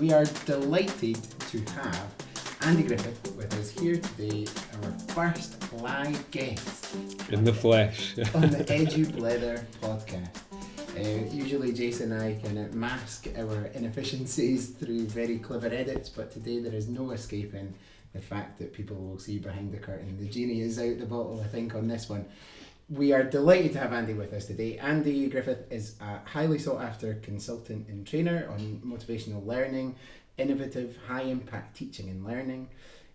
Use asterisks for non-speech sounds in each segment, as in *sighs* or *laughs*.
we are delighted to have Andy Griffith with us here today, our first live guest In the flesh. *laughs* on the EduBlether podcast. Uh, usually, Jason and I can mask our inefficiencies through very clever edits, but today there is no escaping the fact that people will see behind the curtain. The genie is out the bottle, I think, on this one. We are delighted to have Andy with us today. Andy Griffith is a highly sought after consultant and trainer on motivational learning, innovative, high impact teaching and learning.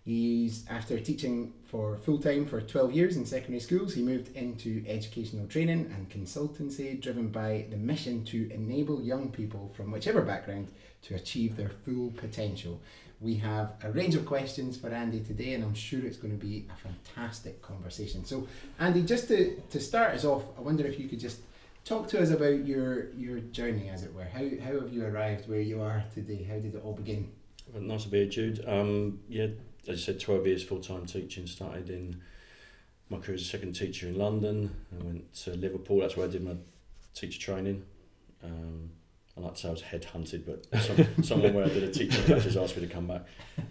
He's after teaching for full time for 12 years in secondary schools, he moved into educational training and consultancy driven by the mission to enable young people from whichever background to achieve their full potential. We have a range of questions for Andy today, and I'm sure it's going to be a fantastic conversation. So, Andy, just to, to start us off, I wonder if you could just talk to us about your your journey, as it were. How, how have you arrived where you are today? How did it all begin? Well, nice to be here, Jude. Um, yeah, as I said, 12 years full time teaching. Started in my career as a second teacher in London. I went to Liverpool, that's where I did my teacher training. Um, I like to say I was headhunted, but some, *laughs* someone where I did a teaching practice asked me to come back.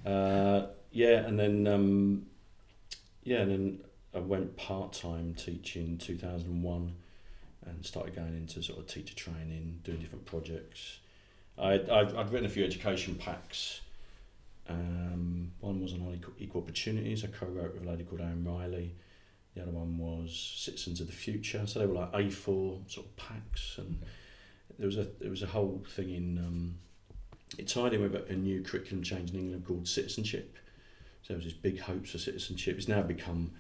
Uh, yeah, and then um, yeah, and then I went part time teaching 2001 and started going into sort of teacher training, doing different projects. I, I've, I've written a few education packs. Um, one was on equal, equal opportunities. I co-wrote with a lady called Anne Riley. The other one was Citizens of the Future. So they were like A4 sort of packs, and there was a there was a whole thing in. Um, it tied in with a, new curriculum change in England called citizenship. So there was this big hopes for citizenship. It's now become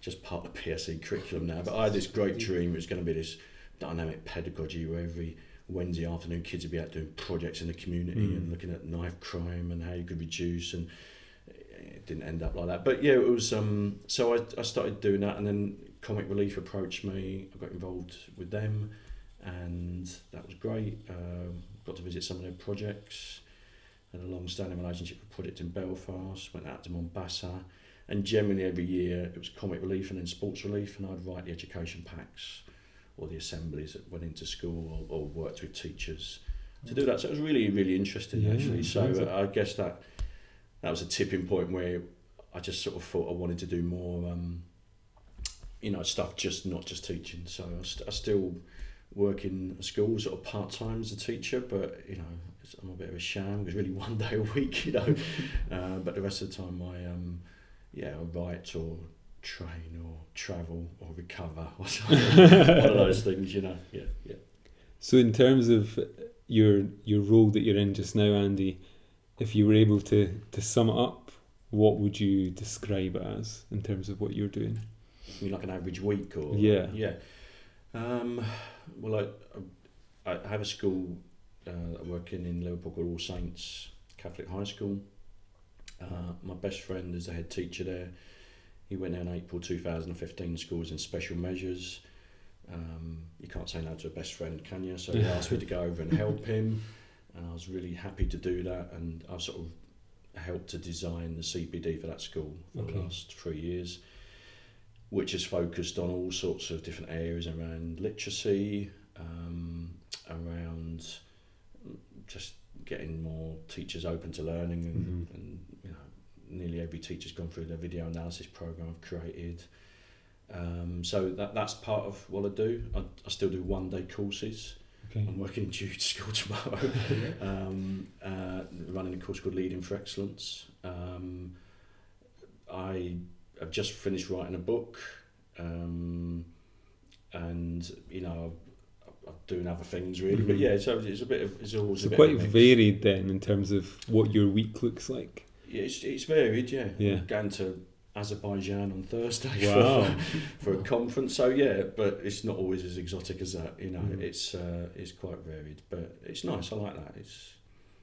just part of the PSE curriculum now. But I had this great dream. It was going to be this dynamic pedagogy where every Wednesday afternoon kids would be out doing projects in the community Mm. and looking at knife crime and how you could reduce and it didn't end up like that but yeah it was um so I, I started doing that and then comic relief approached me I got involved with them and that was great um, got to visit some of their projects had a long-standing relationship with project in Belfast went out to Mombasa and generally every year it was comic relief and then sports relief and I'd write the education packs or the assemblies that went into school or, or worked with teachers to do that. So it was really, really interesting Yeah, actually. So uh, I guess that that was a tipping point where I just sort of thought I wanted to do more, um, you know, stuff just not just teaching. So I, st- I still work in school sort of part time as a teacher, but you know, I'm a bit of a sham because really *laughs* one day a week, you know. *laughs* uh, but the rest of the time I um, yeah, I write or train or travel or recover or something. *laughs* one of those things, you know. Yeah, yeah. So in terms of your your role that you're in just now, Andy, if you were able to to sum it up, what would you describe it as in terms of what you're doing? You mean like an average week or Yeah. yeah. Um, well, I, I have a school uh, that I work in in Liverpool called All Saints Catholic High School. Uh, my best friend is the head teacher there. He went there in April 2015. Schools in special measures. Um, you can't say no to a best friend, can you? So he asked me to go over and *laughs* help him, and I was really happy to do that. And I've sort of helped to design the CPD for that school for Okay. the last three years, which is focused on all sorts of different areas around literacy, um, around just getting more teachers open to learning, and, Mhm. and you know, nearly every teacher's gone through the video analysis program I've created. Um, so that that's part of what I do. I, I still do one day courses. Okay. I'm working *laughs* in Jude's school tomorrow, *laughs* um, uh, running a course called Leading for Excellence. Um, I have just finished writing a book, um, and you know, I'm, doing other things really. But Mhm. yeah, so it's a bit of it's always So a bit quite varied then in terms of what your week looks like. Yeah, it's, it's varied. Yeah, Yeah. I'm going to Azerbaijan on Thursday *laughs* Wow. for, for a conference. So yeah, but it's not always as exotic as that. You know, Mm. it's uh, it's quite varied, but it's nice. I like that. It's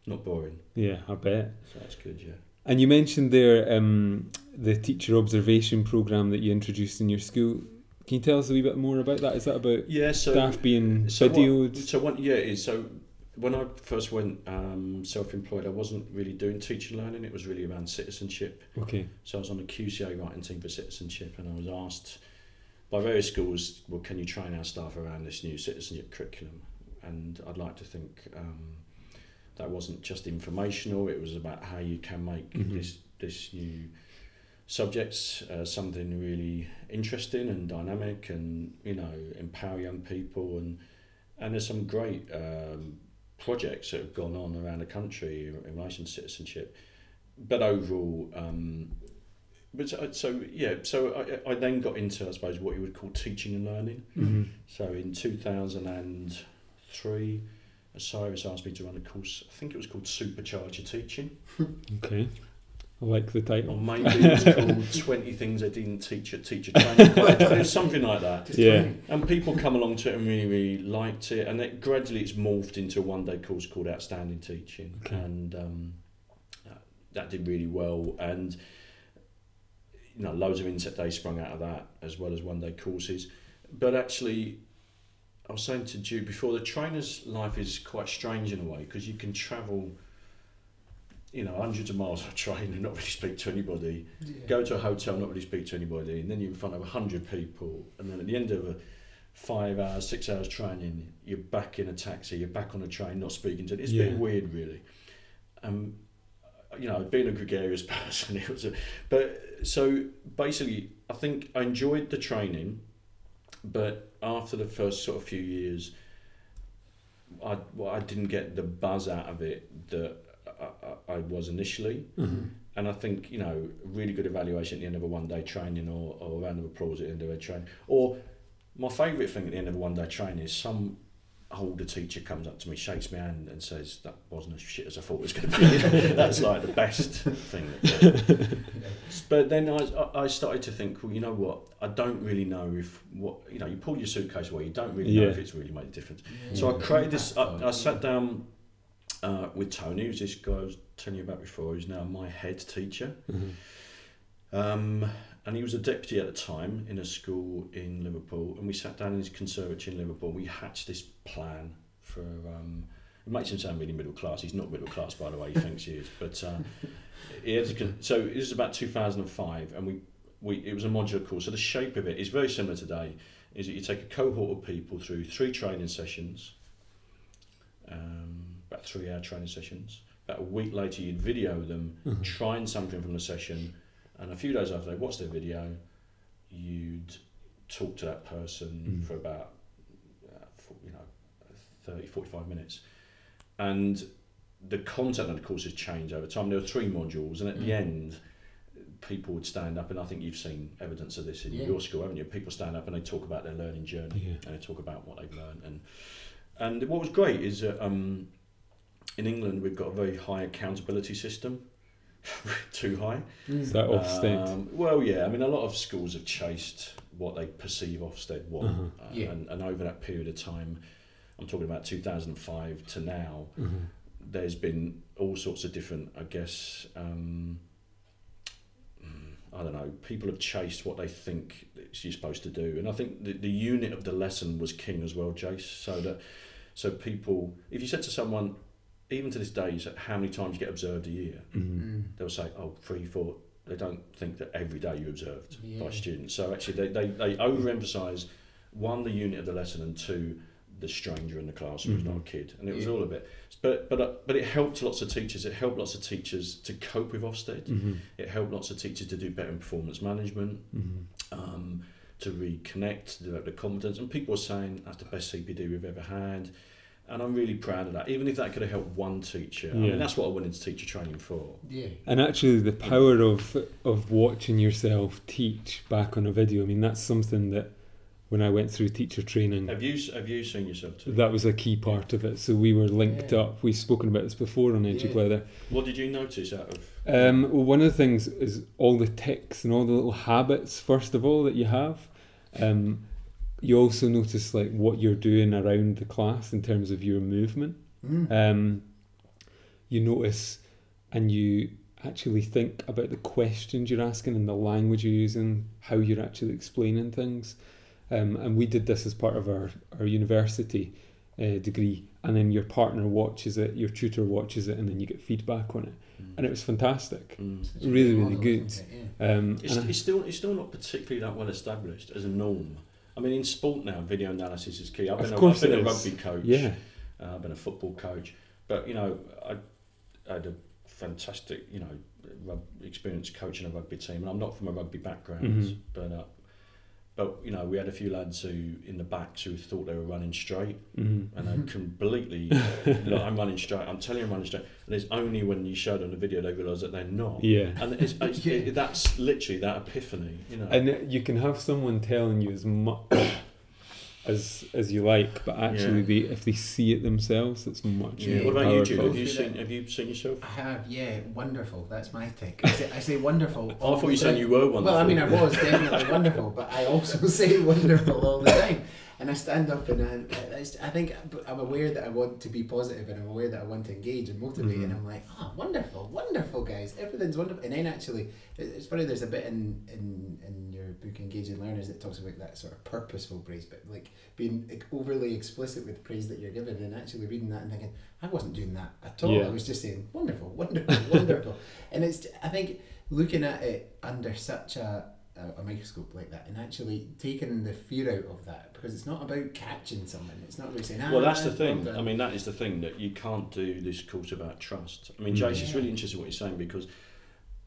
not boring, Yeah, I bet. so that's good. Yeah. And you mentioned there um, the teacher observation program that you introduced in your school. Can you tell us a wee bit more about that? Is that about Yeah. So staff being so what- videoed? So one, yeah, so when I first went um, self-employed, I wasn't really doing teaching learning. It was really around citizenship. Okay. So I was on the QCA writing team for citizenship, and I was asked by various schools, "Well, can you train our staff around this new citizenship curriculum?" And I'd like to think um, that wasn't just informational. It was about how you can make Mhm. this this new subjects uh, something really interesting and dynamic, and you know empower young people. And and there's some great um, projects that have gone on around the country in relation to citizenship. But overall, um, but so, so yeah, so I, I then got into I suppose what you would call teaching and learning. hmm So in 2003, Osiris asked me to run a course, I think it was called Supercharger Teaching, *laughs* Okay. I like the or title. maybe it was called *laughs* 20 Things I Didn't Teach at Teacher Training. it something like that. Just Yeah. 20. And people come along to it and really, really liked it. And it, gradually it's morphed into a one day course called Outstanding Teaching. Okay. And um, that did really well. And, you know, loads of inset days sprung out of that, as well as one day courses. But actually, I was saying to Jude before, the trainer's life is quite strange in a way because you can travel, you know, hundreds of miles on a train and not really speak to anybody Yeah. go to a hotel, not really speak to anybody, and then you're in front of 100 people, and then at the end of a five hours, six hours training, you're back in a taxi, you're back on a train, not speaking to It's a bit Yeah. weird, really. Um, you know, being a gregarious *laughs* person, it was a, but so basically, I think I enjoyed the training, but after the first sort of few years, I, well, I didn't get the buzz out of it that I, I, I was initially. Mhm. And I think, you know, really good evaluation at the end of a one day training or, or a round of applause at the end of a training. Or my favourite thing at the end of a one day training is some older teacher comes up to me, shakes my hand and says, That wasn't as shit as I thought it was going to be. *laughs* That's like the best thing. *laughs* But then I, I started to think, well, you know what? I don't really know if what, you know, you pull your suitcase away, you don't really know if it's really made a difference. Yeah. So I created this. I, I sat down uh, with Tony, who's this guy I was telling you about before, who's now my head teacher. Mhm. Um, and he was a deputy at the time in a school in Liverpool. And we sat down in his conservatory in Liverpool. We hatched this plan for. Um, it makes him sound really middle class. He's not middle class, by the way. He thinks he is. *laughs* But uh, he had a con- so this is about 2005, and we, we it was a modular course. So the shape of it is very similar today. Is that you take a cohort of people through three training sessions, um, about three hour training sessions. About a week later, you'd video them Mhm. trying something from the session, and a few days after they watched their video, you'd talk to that person Mm. for about uh, for, you know 30 45 minutes and the content of the courses changed over time there were three modules and at the Mm. end people would stand up and I think you've seen evidence of this in Yeah. your school haven't you people stand up and they talk about their learning journey Yeah. and they talk about what they've learned and and what was great is that um, in England we've got a very high accountability system *laughs* too high Is that Ofsted? um, well, yeah. I mean, a lot of schools have chased what they perceive Ofsted want, Uh-huh. uh, Yeah. and, and over that period of time, I'm talking about 2005 to now, Mhm. there's been all sorts of different, I guess, um, mm, I don't know, people have chased what they think it's you're supposed to do. And I think the, the unit of the lesson was king as well, Jace. So that, so people, if you said to someone, even to this day, you said, how many times you get observed a year? Mhm. Mm. they'll say, oh, three, four. They don't think that every day you're observed Yeah. by students. So actually, they, they, they overemphasise one, the unit of the lesson, and two, the stranger in the classroom who's not a kid. And it was Yeah. all a bit. But but uh, but it helped lots of teachers. It helped lots of teachers to cope with Ofsted. Mhm. It helped lots of teachers to do better in performance management, Mhm. um, to reconnect, to develop the competence. And people were saying that's the best CPD we've ever had. And I'm really proud of that. Even if that could have helped one teacher. I mean, that's what I went into teacher training for. Yeah. And actually, the power of of watching yourself teach back on a video. I mean, that's something that when I went through teacher training, Have you have you seen yourself too? that was a key part of it. So we were linked Yeah. up. We've spoken about this before on Yeah. EduBlether. What did you notice out of? Um, well, one of the things is all the ticks and all the little habits. First of all, that you have. Um, you also notice like what you're doing around the class in terms of your movement. Mm. Um, you notice, and you actually think about the questions you're asking and the language you're using, how you're actually explaining things. Um, and we did this as part of our our university uh, degree. And then your partner watches it, your tutor watches it, and then you get feedback on it. And it was fantastic. Mm. Really, really good. it? Yeah. Um, It's, and I- it's still it's still not particularly that well established as a norm. I mean, in sport now, video analysis is key. I've been, a, course I've been a rugby coach. yeah, Uh, I've been a football coach. but you know, I, I had a fantastic, you know, rug, experience coaching a rugby team, and I'm not from a rugby background, Mhm. but uh, but you know, we had a few lads who in the backs who thought they were running straight, hmm and they completely, *laughs* look, I'm running straight. I'm telling you, I'm running straight, and it's only when you showed on the video they realise that they're not. Yeah. And it's, it's, *laughs* Yeah. it, that's literally that epiphany, you know. And you can have someone telling you as much as as you like, but actually, Yeah. they if they see it themselves, it's much yeah. more What about you. Jude? Have you seen? Have you seen yourself? I have, yeah, wonderful. That's my take. I say, I say wonderful. Oh, *laughs* I thought you said you were wonderful. Well, I mean, I was definitely wonderful, but I also *laughs* say wonderful all the time. And I stand up and I, I, I think I'm aware that I want to be positive and I'm aware that I want to engage and motivate. And Mhm. I'm like, oh, wonderful, wonderful, guys. Everything's wonderful. And then actually, it's funny, there's a bit in, in, in your book, Engaging Learners, that talks about that sort of purposeful praise, but like being overly explicit with the praise that you're given and actually reading that and thinking, I wasn't doing that at all. Yeah. I was just saying, wonderful, wonderful, *laughs* wonderful. And it's, I think, looking at it under such a, a, a microscope like that and actually taking the fear out of that because it's not about catching someone. It's not about saying, ah, Well, that's the thing. done." I mean, that is the thing that you can't do this course about trust. I mean. Jace, it's really interesting what you're saying because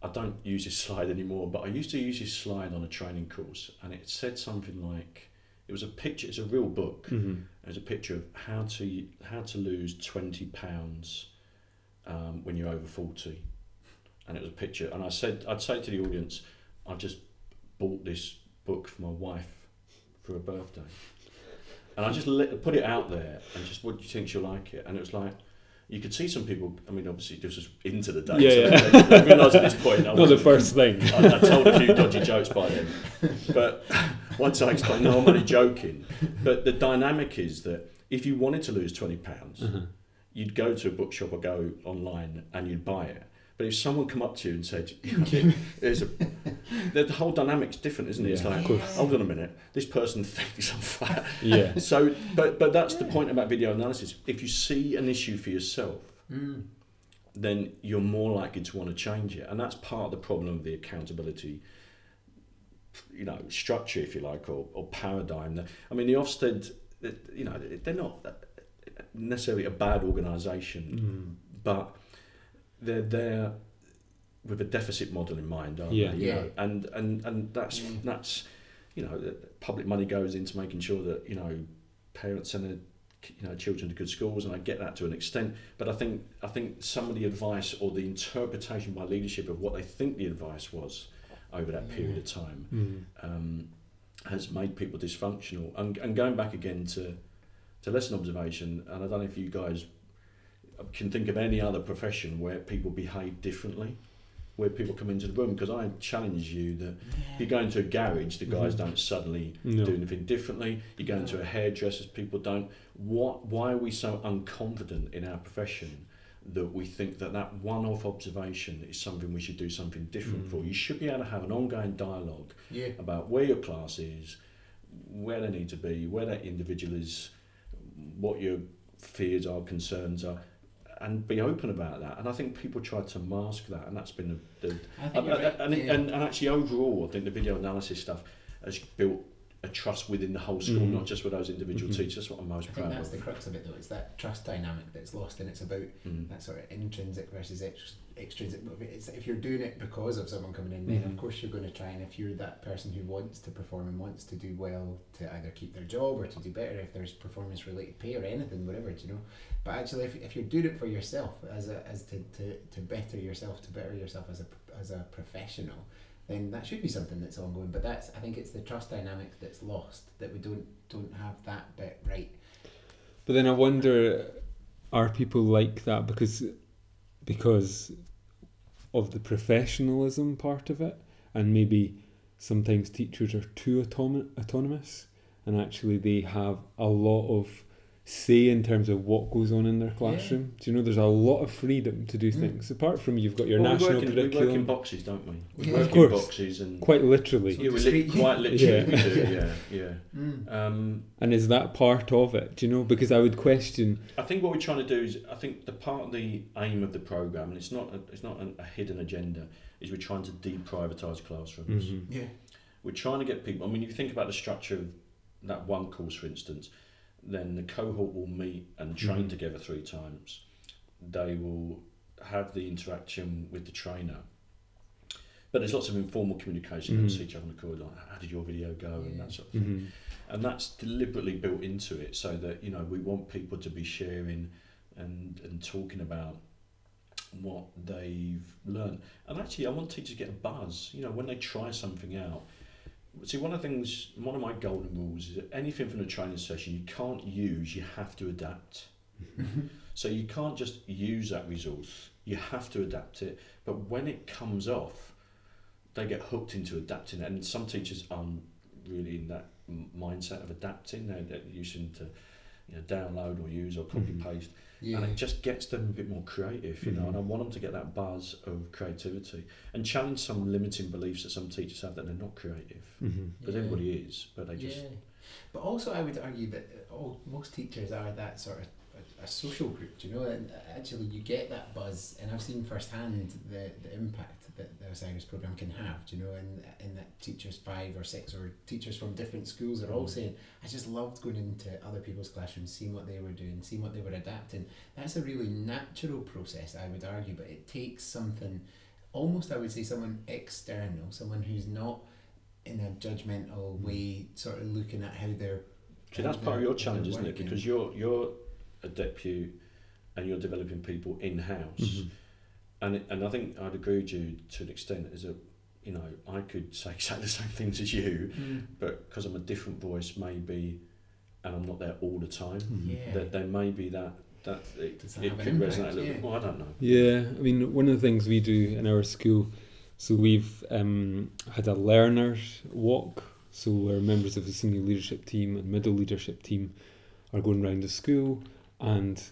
I don't use this *laughs* slide anymore, but I used to use this slide on a training course, and it said something like, it was a picture. It's a real book. hmm It was a picture of how to how to lose twenty pounds um, when you're over forty, and it was a picture. And I said, I'd say to the audience, I just bought this book for my wife for her birthday, and I just lit, put it out there and just, what do you think she'll like it? And it was like. You could see some people. I mean, obviously, this was into the day. Yeah, so yeah. I realised at this point. *laughs* I Not the first thing. I, I told a few dodgy jokes by then. But once I explained, no, I'm only joking. But the dynamic is that if you wanted to lose twenty pounds, Uh-huh. you'd go to a bookshop or go online and you'd buy it. But if someone come up to you and said, *laughs* *laughs* "There's a," the, the whole dynamic's different, isn't it? it's like, of hold on a minute, this person *laughs* thinks I'm fat. Yeah. So, but but that's the point about video analysis. If you see an issue for yourself, Mm. then you're more likely to want to change it. And that's part of the problem of the accountability, you know, structure, if you like, or, or paradigm. I mean, the Ofsted, you know, they're not necessarily a bad organisation, Mm. but they're there with a deficit model in mind, aren't Yeah. they? You Yeah. know, and, and, and that's, Mm. that's, you know, public money goes into making sure that, you know, parents send their you know children to good schools and I get that to an extent but I think I think some of the advice or the interpretation by leadership of what they think the advice was over that period of time Mm. um, has made people dysfunctional and, and going back again to to lesson observation and I don't know if you guys can think of any other profession where people behave differently where people come into the room because I challenge you that if you go into a garage the guys Mhm. don't suddenly No. do anything differently. You go into a hairdresser's, people don't. What? Why are we so unconfident in our profession that we think that that one-off observation is something we should do something different Mm. for? You should be able to have an ongoing dialogue Yeah. about where your class is, where they need to be, where that individual is, what your fears are, concerns are. And be open about that, and I think people try to mask that, and that's been the, the I think and, you're right. and, yeah. and, and actually, overall, I think the video analysis stuff has built a trust within the whole school, Mhm. not just with those individual Mhm. teachers. That's what I'm most I think proud that's of. the crux of it, though. It's that trust dynamic that's lost, and it's about Mm. that sort of intrinsic versus ex- extrinsic. It's, if you're doing it because of someone coming in, then of course you're going to try. And if you're that person who wants to perform and wants to do well to either keep their job or to do better, if there's performance related pay or anything, whatever, do you know. But actually, if, if you're doing it for yourself, as a, as to, to, to better yourself, to better yourself as a as a professional, then that should be something that's ongoing. But that's I think it's the trust dynamic that's lost that we don't don't have that bit right. But then I wonder, are people like that because because of the professionalism part of it, and maybe sometimes teachers are too autonom- autonomous, and actually they have a lot of say in terms of what goes on in their classroom. Do you know there's a lot of freedom to do Mm. things apart from you've got your Well, we national work in, we work in boxes, don't we? We Yeah. work Of in course. boxes and quite literally. yeah, we li- quite *laughs* literally Yeah. we do. Yeah, yeah. Mm. Um, And is that part of it? Do you know? Because I would question. I think what we're trying to do is, I think the part of the aim of the program, and it's not, a, it's not a, a hidden agenda, is we're trying to deprivatise classrooms. Mhm. Yeah. We're trying to get people. I mean, if you think about the structure of that one course, for instance, then the cohort will meet and train Mhm. together three times. they will have the interaction with the trainer. But there's lots of informal communication. They'll Mhm. see each other on the corridor, like, how did your video go, and that sort of thing. Mhm. And that's deliberately built into it so that, you know, we want people to be sharing and, and talking about what they've learned. And actually, I want teachers to get a buzz, you know, when they try something out. See, one of the things, one of my golden rules is that anything from the training session you can't use, you have to adapt. *laughs* So you can't just use that resource, you have to adapt it. But when it comes off, they get hooked into adapting it. And some teachers aren't really in that mindset of adapting, they're, they're using to you know, download or use or copy Mhm. paste. Yeah. And it just gets them a bit more creative, you know. Mhm. And I want them to get that buzz of creativity and challenge some limiting beliefs that some teachers have that they're not creative. Mhm. Because Yeah. everybody is, but they just. Yeah. But also, I would argue that uh, all, most teachers are that sort of a, a social group, do you know? And actually, you get that buzz, and I've seen firsthand the, the impact that the Osiris program can have, do you know? And, and that teachers five or six or teachers from different schools are all Mm. saying, I just loved going into other people's classrooms, seeing what they were doing, seeing what they were adapting. That's a really natural process, I would argue, but it takes something, almost, I would say, someone external, someone who's not in a judgmental way, sort of looking at how they're. See, that's part of your challenge, isn't it? Because you're you're a deputy and you're developing people in house. Mhm. And it, and I think I'd agree with you to an extent. Is that you know I could say exactly the same things as you, Mm. but because I'm a different voice, maybe, and I'm not there all the time. Mhm. Yeah. That there may be that that it, Does that it have could impact? resonate a little Yeah. bit. Well, I don't know. Yeah, I mean, one of the things we do in our school, so we've um, had a learners walk. So our members of the senior leadership team and middle leadership team are going around the school and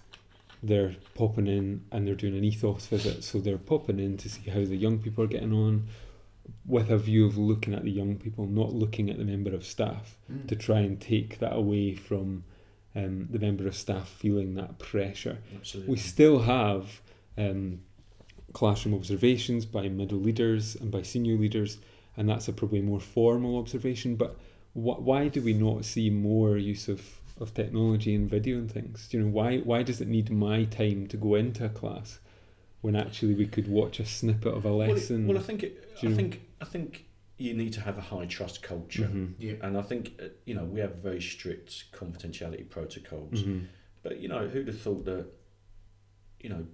they're popping in and they're doing an ethos visit. So they're popping in to see how the young people are getting on with a view of looking at the young people, not looking at the member of staff Mm. to try and take that away from um, the member of staff feeling that pressure. Absolutely. We still have um, classroom observations by middle leaders and by senior leaders, and that's a probably more formal observation. But wh- why do we not see more use of, of technology and video and things? You know why? Why does it need my time to go into a class when actually we could watch a snippet of a Well, it- lesson? Well, I think it, I you know? think I think you need to have a high trust culture. Mhm, Yeah. And I think uh, you know we have very strict confidentiality protocols. mhm. But you know, who'd have thought that you know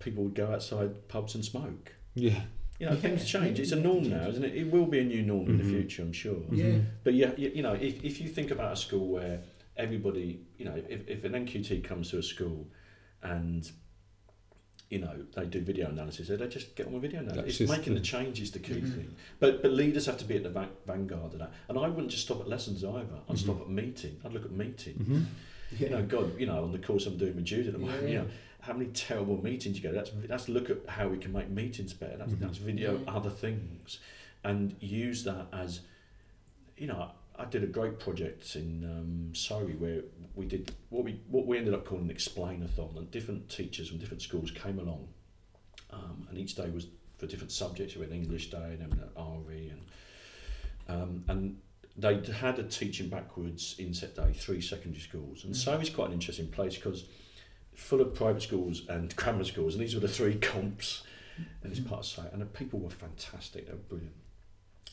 people would go outside pubs and smoke? Yeah. You know, Yeah, things change. It's a norm now, isn't it? It will be a new norm in Mhm. the future, I'm sure. Yeah. Mhm. But yeah, you, you know, if, if you think about a school where everybody, you know, if, if an NQT comes to a school and you know they do video analysis, they just get on with video analysis. That's It's making the- the change is the key Mhm. thing. But but leaders have to be at the va- vanguard of that. And I wouldn't just stop at lessons either. I'd Mhm. stop at meeting. I'd look at meeting. Mhm. You know, God, you know, on the course I'm doing with Jude at the moment, you know, how many terrible meetings you go. That's that's look at how we can make meetings better. That's Mhm. that's video Yeah. other things, and use that as, you know, I did a great project in um, Surrey where we did what we what we ended up calling an explain-a-thon, and different teachers from different schools came along, um, and each day was for different subjects. We had English day and then RE and um, and they had a teaching backwards inset day, three secondary schools. And Mm. Surrey's quite an interesting place because full of private schools and *laughs* grammar schools, and these were the three comps in this part of Surrey. And the people were fantastic, they were brilliant.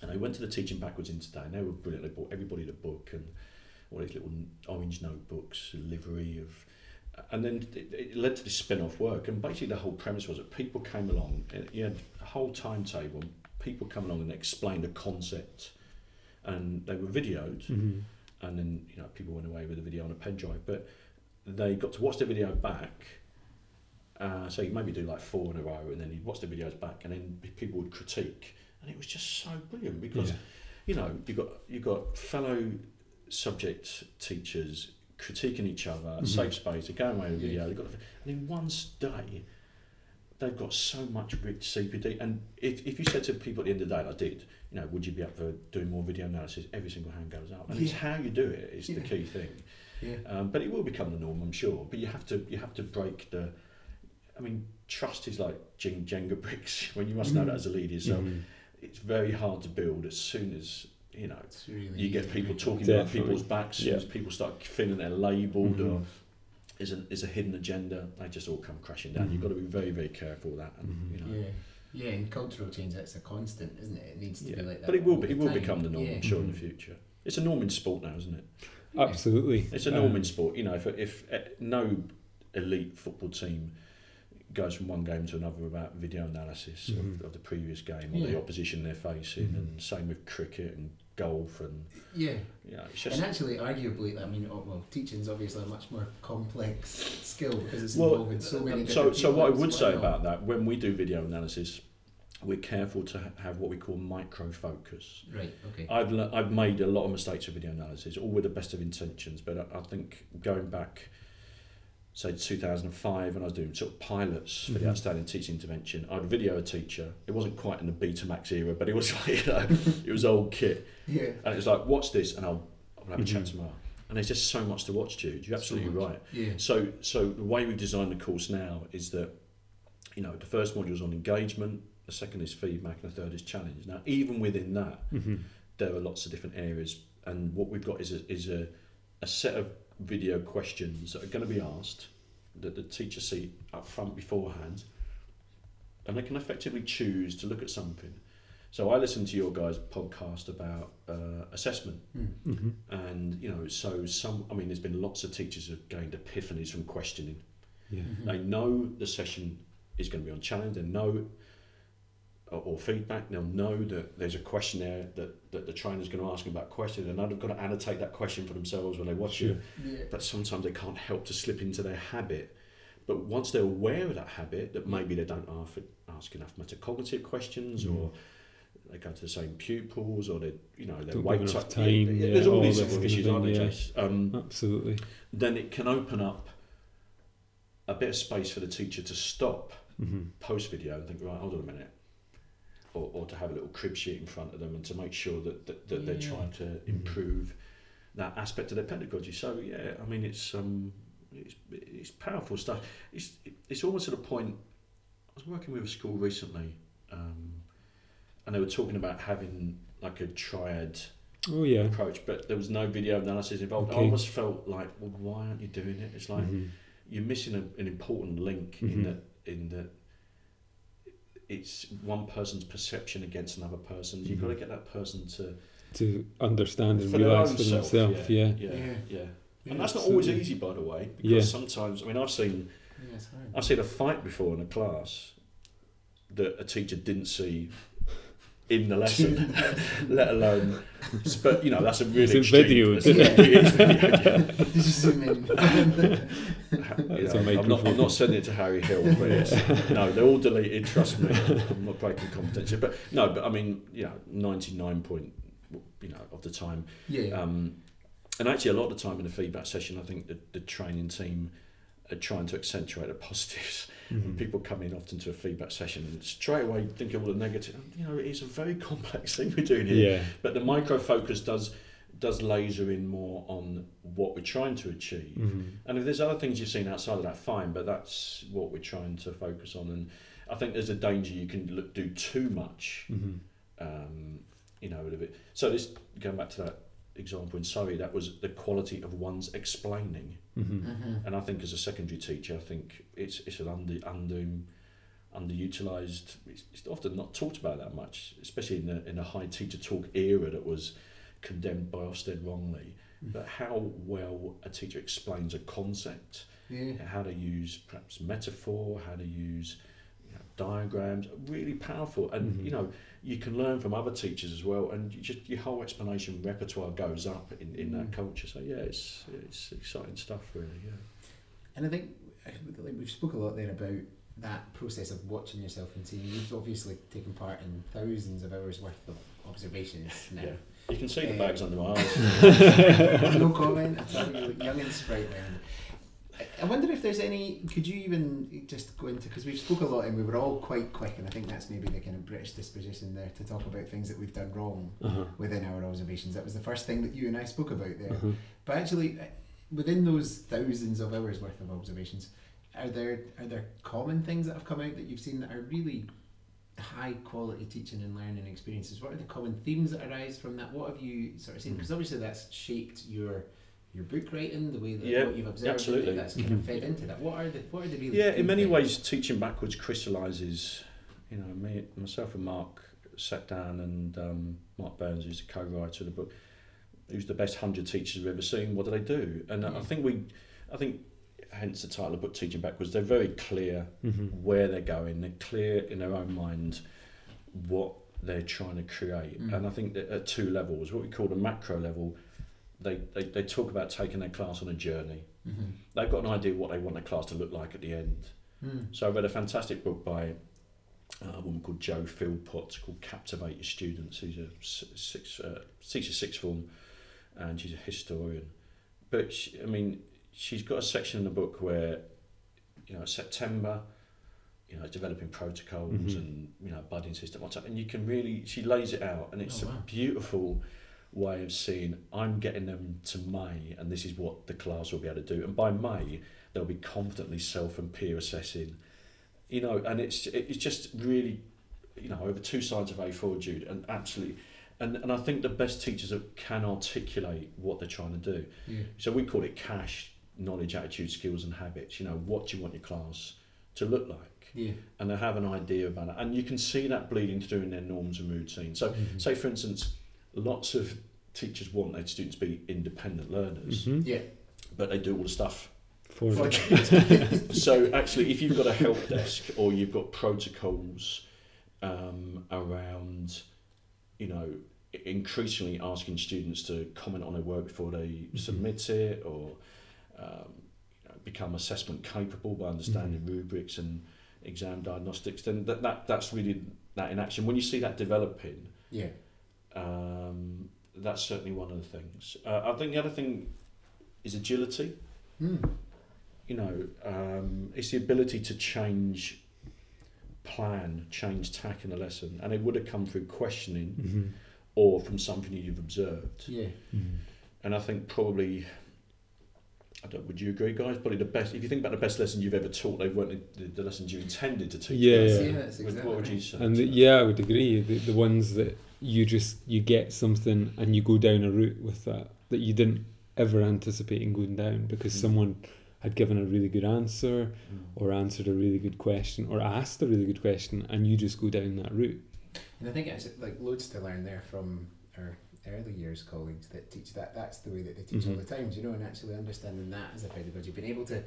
And I went to the teaching backwards inset day, and they were brilliant. They bought everybody the book and all these little orange notebooks, livery of. And then it, it led to this spin-off work, and basically the whole premise was that people came along. You had a whole timetable. People come along and explained a concept, and they were videoed Mhm. and then you know people went away with the video on a pen drive but they got to watch the video back uh, so you maybe do like four in a row and then you'd watch the videos back and then people would critique and it was just so brilliant because Yeah. you know you got you got fellow subject teachers critiquing each other Mhm. safe space they're going away with Yeah. video they've got and in one day they've got so much rich CPD and if, if you said to people at the end of the day like I did you know, would you be up for doing more video analysis? Every single hand goes up, and it's how you do it is the key thing. Yeah. Um, but it will become the norm, I'm sure. But you have to you have to break the. I mean, trust is like Jen- Jenga bricks. *laughs* When you must know Mm. that as a leader yourself, Mhm. It's very hard to build as soon as you know It's really you get people talking Definitely. about people's backs. As soon Yeah. as people start feeling they're labelled, or Mhm. is a is a hidden agenda. They just all come crashing down. Mhm. You've got to be very very careful of that, and Mhm. you know. Yeah. Yeah, in cultural change, that's a constant, isn't it? It needs to Yeah. be like that. But it will be, it will time. become the norm, Yeah. I'm sure, in the Mhm. future. It's a norm in sport now, isn't it? Absolutely. It's a norm Um, in sport. You know, if if uh, no elite football team goes from one game to another about video analysis Mhm. of, of the previous game or the opposition they're facing, Mhm. and same with cricket and golf, and Yeah. you know, it's just And actually, arguably, I mean, oh, well, teaching's obviously a much more complex *laughs* skill because it's well. involving so many so so what I would say about that when we do video analysis, we're careful to ha- have what we call micro focus. Right, okay. I've le- I've made a lot of mistakes with video analysis, all with the best of intentions. But I, I think going back, say 2005, when I was doing sort of pilots for the Mhm. outstanding teaching intervention, I'd video a teacher. It wasn't quite in the Betamax era, but it was *laughs* like you know, *laughs* it was old kit, yeah. and it was like, watch this, and I'll, I'll have a chat Mhm. tomorrow. And there's just so much to watch, Jude. You're absolutely much. right. Yeah. So, so the way we've designed the course now is that, you know, the first module is on engagement, the second is feedback, and the third is challenge. Now, even within that, mhm. there are lots of different areas, and what we've got is a, is a, a set of video questions that are going to be asked that the teacher see up front beforehand, and they can effectively choose to look at something. So I listened to your guys' podcast about uh, assessment, Hmm. Mhm. and you know, so some. I mean, there's been lots of teachers who've gained epiphanies from questioning. Yeah. Mhm. They know the session is going to be on challenge. They know, or, or feedback. They'll know that there's a questionnaire that, that the trainer's going to ask them about question, and they've got to annotate that question for themselves when they watch Sure. it. Yeah. But sometimes they can't help to slip into their habit. But once they're aware of that habit, that maybe they don't ask, ask enough metacognitive questions, Mm. or they go to the same pupils, or they, you know, they Don't wait give enough up- time, yeah, there's all, all these this sort of kind of issues, aren't there, yeah. Jace? Um, Absolutely. then it can open up a bit of space for the teacher to stop hmm post video and think, right, hold on a minute. Or, or to have a little crib sheet in front of them and to make sure that, that, that they're trying to improve that aspect of their pedagogy. So, yeah, I mean, it's, um, it's, it's powerful stuff. It's, it's almost at a point, I was working with a school recently um, and they were talking about having like a triad Oh yeah. approach, but there was no video analysis involved. I almost felt like, well, why aren't you doing it? It's like, Mhm. you're missing a, an important link Mhm. in that in that it's one person's perception against another person. You've mm-hmm. got to get that person to To understand and for realise for themselves. Yeah. yeah, yeah, Yeah. And that's not always easy, by the way, because Yeah. sometimes I mean I've seen Yeah. I've seen a fight before in a class that a teacher didn't see in the lesson, *laughs* let alone. But you know that's a really It's extreme- video, that's- isn't it? *laughs* it is video, yeah. *laughs* Did zoom in? you know, a I'm, not, I'm not sending it to Harry Hill, but it's, no, they're all deleted. Trust me, I'm not breaking confidence. But no, but I mean, you know, 99 point, you know, of the time. yeah. Um, and actually, a lot of the time in the feedback session, I think the, the training team are trying to accentuate the positives. Mhm. People come in often to a feedback session and straight away think of all the negative. You know, it is a very *laughs* complex thing we're doing here. Yeah. But the micro focus does does laser in more on what we're trying to achieve. Mhm. And if there's other things you've seen outside of that, fine. But that's what we're trying to focus on. And I think there's a danger you can look, do too much. Mhm. Um, you know, of bit. So this going back to that example in Surrey, that was the quality of one's explaining. Mhm. Mhm. And I think as a secondary teacher, I think it's it's an under under underutilized. It's, it's often not talked about that much, especially in a in a high teacher talk era that was condemned by Ofsted wrongly. But how well a teacher explains a concept, Yeah. how to use perhaps metaphor, how to use you know, diagrams, really powerful. And Mhm. you know, you can learn from other teachers as well, and you just your whole explanation repertoire goes up in, in that Mm. culture. So yeah, it's it's exciting stuff, really. Yeah. And I think like we've spoke a lot there about that process of watching yourself and seeing. You've obviously taken part in thousands of hours worth of observations *laughs* now. Yeah. You can see the Um, bags under my *laughs* eyes. *laughs* no comment. I tell you, look young and sprightly. I- wonder if there's any. Could you even just go into because we've spoke a lot and we were all quite quick, and I think that's maybe the kind of British disposition there to talk about things that we've done wrong Uh-huh. within our observations. That was the first thing that you and I spoke about there. Uh-huh. But actually, uh, within those thousands of hours worth of observations, are there are there common things that have come out that you've seen that are really high quality teaching and learning experiences? What are the common themes that arise from that? What have you sort of seen? Mm. Because obviously that's shaped your your book writing, the way that Yeah, what you've observed, absolutely. that's kind of fed into that. What are the what are the really? Yeah, in many things? ways, teaching backwards crystallises. You know, me, myself, and Mark sat down, and um, Mark Burns, who's the co-writer of the book, who's the best hundred teachers we've ever seen. What do they do? And I think we, I think, hence the title of the book, teaching backwards. They're very clear hmm where they're going. They're clear in their own mind what they're trying to create. Mm. And I think that at two levels, what we call the macro level, they, they, they talk about taking their class on a journey. Mhm. They've got an idea of what they want their class to look like at the end. Mm. So I read a fantastic book by uh, a woman called Jo Philpott called Captivate Your Students, She's a six, uh, teacher sixth form and she's a historian. But, she, I mean, she's got a section in the book where, you know, September, you know, developing protocols Mhm. and, you know, budding system, what's up. And you can really, she lays it out and it's Oh, wow. a beautiful way of seeing I'm getting them to May and this is what the class will be able to do. And by May, they'll be confidently self and peer assessing you know and it's it's just really you know over two sides of A4 Jude and absolutely and, and I think the best teachers that can articulate what they're trying to do Yeah. so we call it KASH knowledge attitude skills and habits you know what do you want your class to look like Yeah. and they have an idea about it and you can see that bleeding through in their norms and routines so Mhm. say for instance lots of teachers want their students to be independent learners hmm Yeah. but they do all the stuff For for the- kids. *laughs* *laughs* so actually, if you've got a help desk or you've got protocols um, around, you know, increasingly asking students to comment on their work before they Mhm. submit it, or um, you know, become assessment capable by understanding rubrics and exam diagnostics, then that, that that's really that in action. When you see that developing, Yeah. Um, that's certainly one of the things. Uh, I think the other thing is agility Mm. you know, um, it's the ability to change plan, change tack in a lesson, and it would have come through questioning Mhm. or from something you've observed. Yeah. Mhm. And I think probably, I don't. Would you agree, guys? Probably the best. If you think about the best lesson you've ever taught, they weren't the, the lessons you intended to teach. Yeah, yeah. Yeah, that's exactly what would you say? And the, yeah, I would agree. The, the ones that you just you get something and you go down a route with that that you didn't ever anticipate in going down because Mm. someone had given a really good answer Mm. or answered a really good question or asked a really good question and you just go down that route. And I think it's like loads to learn there from our early years colleagues that teach that. That's the way that they teach all Mhm. the time, do you know, and actually understanding that as a pedagogy, being able to.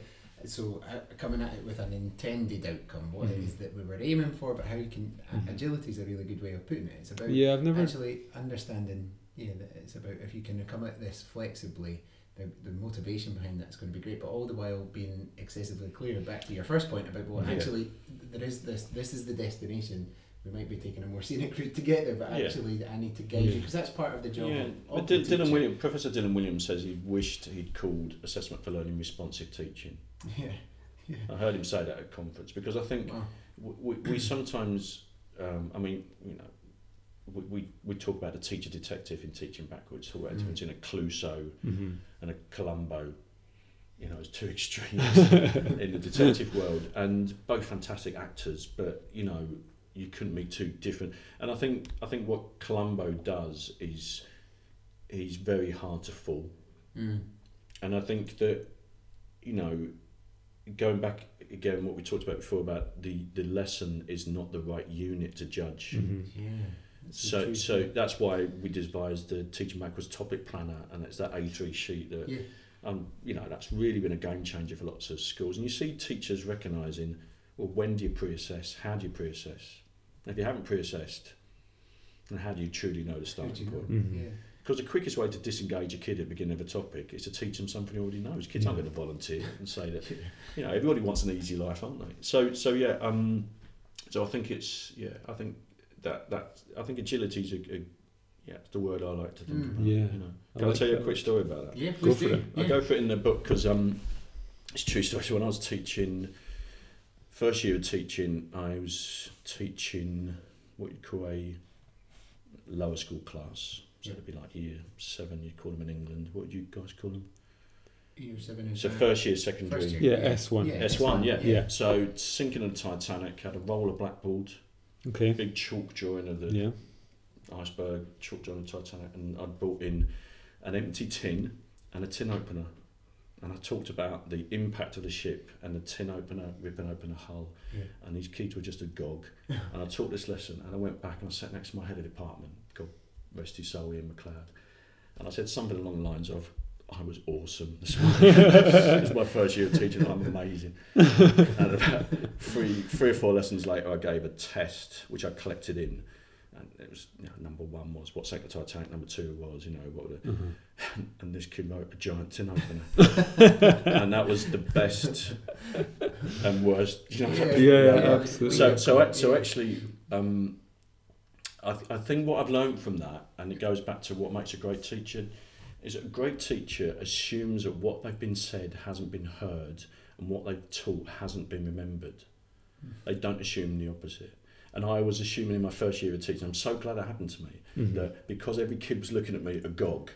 So uh, coming at it with an intended outcome, what it Mhm. is that we were aiming for, but how you can Mhm. agility is a really good way of putting it. It's about Yeah, I've never. actually understanding. Yeah, that it's about if you can come at this flexibly. The, the motivation behind that's going to be great, but all the while being excessively clear. Back to your first point about well, Yeah. actually, there is this. This is the destination we might be taking a more *laughs* scenic route to get there, but Yeah. actually I need to guide you because that's part of the job. Yeah, of, but of Dil- Dylan teacher. Williams, Professor Dylan Williams says he wished he'd called assessment for learning responsive teaching. *laughs* Yeah, yeah. I heard him say that at a conference because I think Wow. we, we sometimes, um, I mean, you know, we, we, we talk about a teacher detective in teaching backwards, talk about Mm. between a Clouseau Mhm. and a Columbo, you know, as two *laughs* extremes in the detective world, and both fantastic actors, but you know, you couldn't be too different. And I think I think what Columbo does is he's very hard to fool, Mm. and I think that you know, going back again, what we talked about before about the the lesson is not the right unit to judge. Mhm. Yeah. So, so that's why we devised the Teaching Backwards topic planner, and it's that A3 sheet that, yeah, um, you know, that's really been a game changer for lots of schools. And you see teachers recognising, well, when do you pre-assess? How do you pre-assess? And if you haven't pre-assessed, then how do you truly know the starting you know? point? Mhm. yeah. Because the quickest way to disengage a kid at the beginning of a topic is to teach them something he already knows. Kids aren't going to volunteer and say that, *laughs* you know, everybody wants an easy life, aren't they? So, so yeah, um, so I think it's, yeah, I think that, that I think agility is a, a, yeah, it's the word I like to think Mm. about. Yeah, You know. I Can I, like tell you a quick story about that? Yeah, Go please for do. it. I go for it in the book because um, it's a true story. So when I was teaching, first year of teaching, I was teaching what you'd call a lower school class. So it'd be like year seven, you'd call them in England. What would you guys call them? Year seven is So that- first year secondary. First year. Yeah, S1. Yeah, S1, yeah. Yeah. So sinking of the Titanic had a roll of blackboard, Okay. big chalk drawing of the Yeah. iceberg, chalk drawing of the Titanic, and I'd brought in an empty tin and a tin opener. And I talked about the impact of the ship and the tin opener ripping open a hull. Yeah. And these kids were just agog. *laughs* and I taught this lesson and I went back and I sat next to my head of department, God rest his soul, Ian McLeod. And I said something along the lines of, I was awesome this morning. *laughs* it was my first year of teaching. I'm amazing. and about three, three or four lessons later, I gave a test which I collected in, and it was you know, number one was what sank the Titanic. Number two was you know what, the, Uh-huh. *laughs* and this kid wrote a giant tin opener, *laughs* and that was the best and worst. *laughs* You know, Yeah, yeah, absolutely. so so so actually, um, I, th- I think what I've learned from that, and it goes back to what makes a great teacher, is a great teacher assumes that what they've been said hasn't been heard, and what they've taught hasn't been remembered. They don't assume the opposite. And I was assuming in my first year of teaching, I'm so glad that happened to me, Mhm. that because every kid was looking at me agog,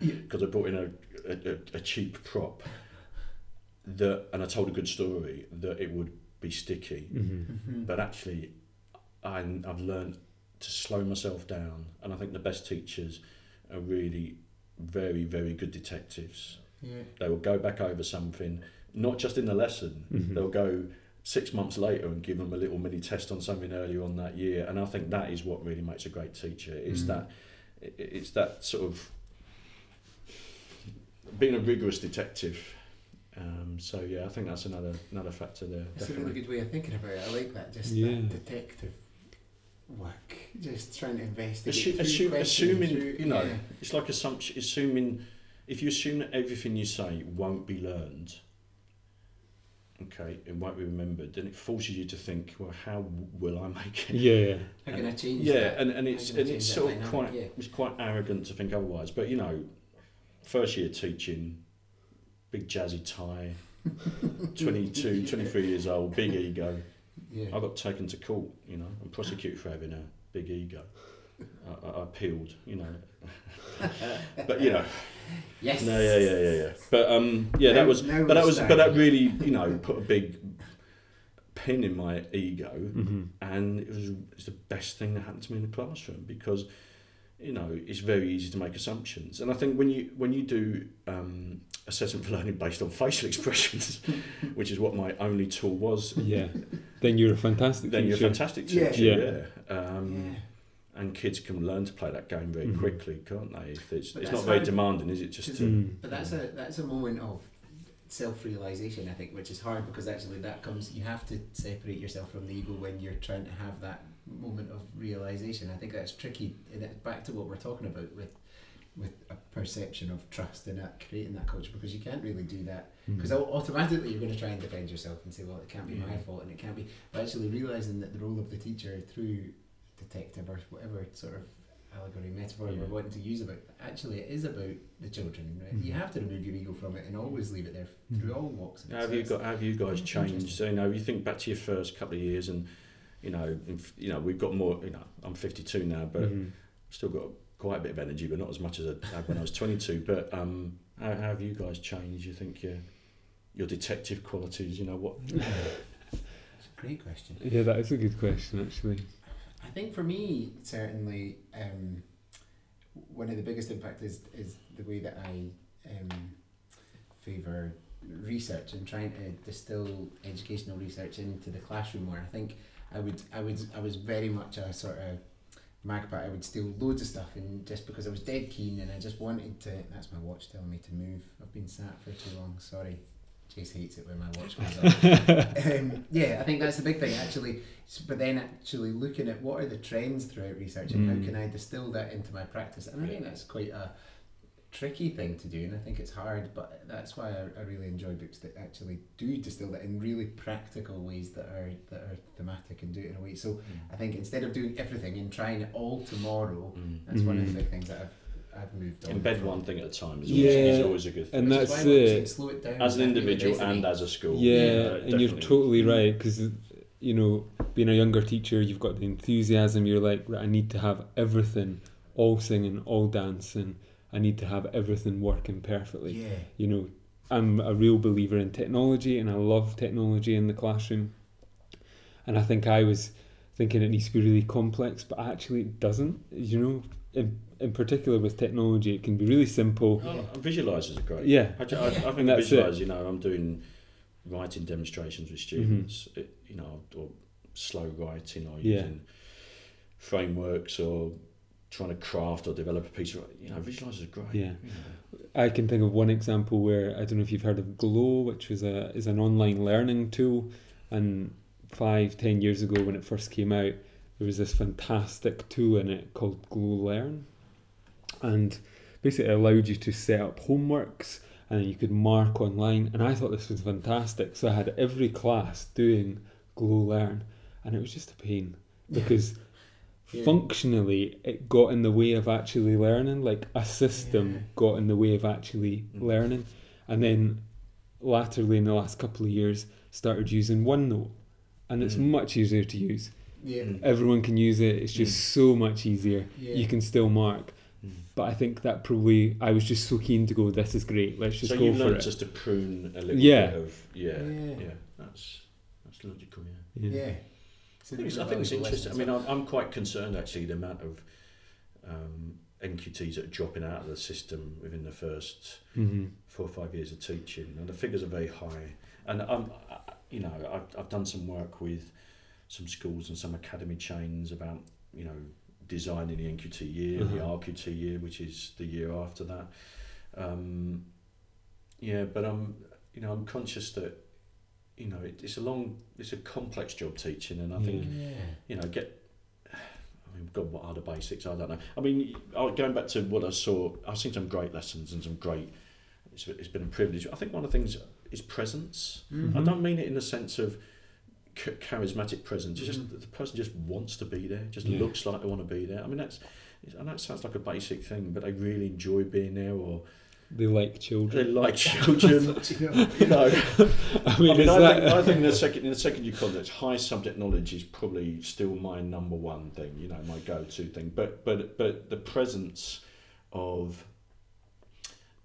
because *laughs* I brought in a, a, a- a cheap prop, that and I told a good story, that it would be sticky. Mhm. Mhm. But actually, I, I've learned to slow myself down, and I think the best teachers are really very, very good detectives. yeah. They will go back over something, not just in the lesson. Mhm. They'll go six months later and give them a little mini test on something earlier on that year, and I think that is what really makes a great teacher. Is Mm. that it's that sort of being a rigorous detective. Um, so yeah, I think that's another another factor there. It's a really Definitely. good way of thinking about it. I like that. Just Yeah. that detective work. Just trying to investigate. Assu- assume- assuming, through- you know, yeah. It's like assumption, assuming if you assume that everything you say won't be learned, okay, it won't be remembered, then it forces you to think, well, how will I make it? Yeah. How can I change Yeah, that? and, and it's and it's sort of quite Yeah. it's quite arrogant to think otherwise. But you know, first year teaching, big jazzy tie, *laughs* 22, 23 years old, big ego. Yeah. I got taken to court, you know, and prosecuted for having a big ego. I, I, I appealed, you know. *laughs* but you know, Yes. no, yeah, yeah, yeah, yeah. But um, yeah, that was, now but that was, but that really, you know, put a big pin in my ego, Mhm. and it was it's the best thing that happened to me in the classroom because, you know, it's very easy to make assumptions, and I think when you when you do um, assessment for learning based on facial *laughs* expressions, which is what my only tool was, Yeah. Then you're a fantastic then you're a teacher. fantastic Yeah. teacher. Yeah. Yeah. Um, Yeah. And kids can learn to play that game very Mhm. quickly, can't they? If it's, it's not very demanding, is it? Just to, Mm. But that's a that's a moment of self realization, I think, which is hard because actually that comes you have to separate yourself from the ego when you're trying to have that moment of realization. I think that's tricky and it's back to what we're talking about with with a perception of trust and that creating that culture because you can't really do that because Mhm. automatically you're going to try and defend yourself and say well it can't be my fault and it can't be but actually realizing that the role of the teacher through detective or whatever sort of allegory metaphor Yeah. we're wanting to use about actually it is about the children right you Mhm. have to remove your ego from it and always leave it there through Mhm. all walks of. How have you got? Have you guys changed? So, you know, you think back to your first couple of years, and you know, if, you know, we've got more. You know, I'm 52 now, but Mhm. still got quite a bit of energy, but not as much as I had when I was 22. *laughs* But um, how, how have you guys changed? You think your your detective qualities? You know what? *laughs* It's a great question Yeah, that is a good question actually. I think for me, certainly, um, one of the biggest impact is, is the way that I um, favour research and trying to distill educational research into the classroom. Where I think I would, I would, I was very much a sort of magpie. I would steal loads of stuff, and just because I was dead keen, and I just wanted to. That's my watch telling me to move. I've been sat for too long. Sorry. Chase hates it when my watch goes *laughs* off um, yeah, I think that's the big thing actually. But then actually looking at what are the trends throughout research and Mm. how can I distill that into my practice, and I think that's quite a tricky thing to do, and I think it's hard. But that's why I, I really enjoy books that actually do distill that in really practical ways that are that are thematic and do it in a way. So I think instead of doing everything and trying it all tomorrow, Mm. that's one of the Mm. big things that I've I've moved on. Embed from. one thing at a time is always, Yeah. is always a good thing. And that's why it. say slow it down. as an that really individual and resonates. as a school. Yeah, Yeah, and you're totally right because you know, being a younger teacher, you've got the enthusiasm. You're like, right, I need to have everything, all singing, all dancing. I need to have everything working perfectly. Yeah. You know, I'm a real believer in technology, and I love technology in the classroom. And I think I was thinking it needs to be really complex, but actually it doesn't. You know, in, particular with technology, it can be really simple. Oh, visualisers are great. Yeah, I, I, I think And that's it. visualise. You know, I'm doing writing demonstrations with students. Mm-hmm. It, you know, or slow writing, or Yeah. using frameworks, or trying to craft or develop a piece. of You know, visualizers are great. Yeah. know. I can think of one example where I don't know if you've heard of Glow, which was a is an online learning tool, and five ten years ago when it first came out, there was this fantastic tool in it called Glow Learn, and basically allowed you to set up homeworks and you could mark online. And I thought this was fantastic, so I had every class doing Glow Learn, and it was just a pain because *laughs* Yeah. functionally it got in the way of actually learning like a system Yeah. got in the way of actually Mm. learning and then latterly in the last couple of years started using OneNote and it's Mm. much easier to use Yeah. Mm. everyone can use it it's just so much easier Yeah. you can still mark Mm. but I think that probably I was just so keen to go this is great let's just so go you've for learned it just to prune a little Yeah. bit of yeah, Yeah. yeah, That's that's logical. Yeah. Yeah. I think it's, I think it's interesting. I mean, I'm, I'm quite concerned actually the amount of um, NQTs that are dropping out of the system within the first hmm four or five years of teaching, and the figures are very high. And I'm, I- you know, I've, I've done some work with some schools and some academy chains about, you know, designing the NQT year, the Uh-huh. RQT year, which is the year after that. Um, yeah, but I'm, you know, I'm conscious that, you know, it, it's a long, it's a complex job teaching, and I think Yeah. you know, get. I mean, God, what are the basics? I don't know. I mean, going back to what I saw, I've seen some great lessons and some great. It's, it's been a privilege. I think one of the things is presence. Mhm. I don't mean it in the sense of ch- charismatic presence. It's just Mhm. the person just wants to be there. Just Yeah. looks like they want to be there. I mean, that's. I know it sounds like a basic thing, but they really enjoy being there, or they like children. they children like children. *laughs* *laughs* You know, *laughs* I mean, I mean, is I, that think, I think in the second in the secondary context, high subject knowledge is probably still my number one thing. You know, my go-to thing. But but but the presence of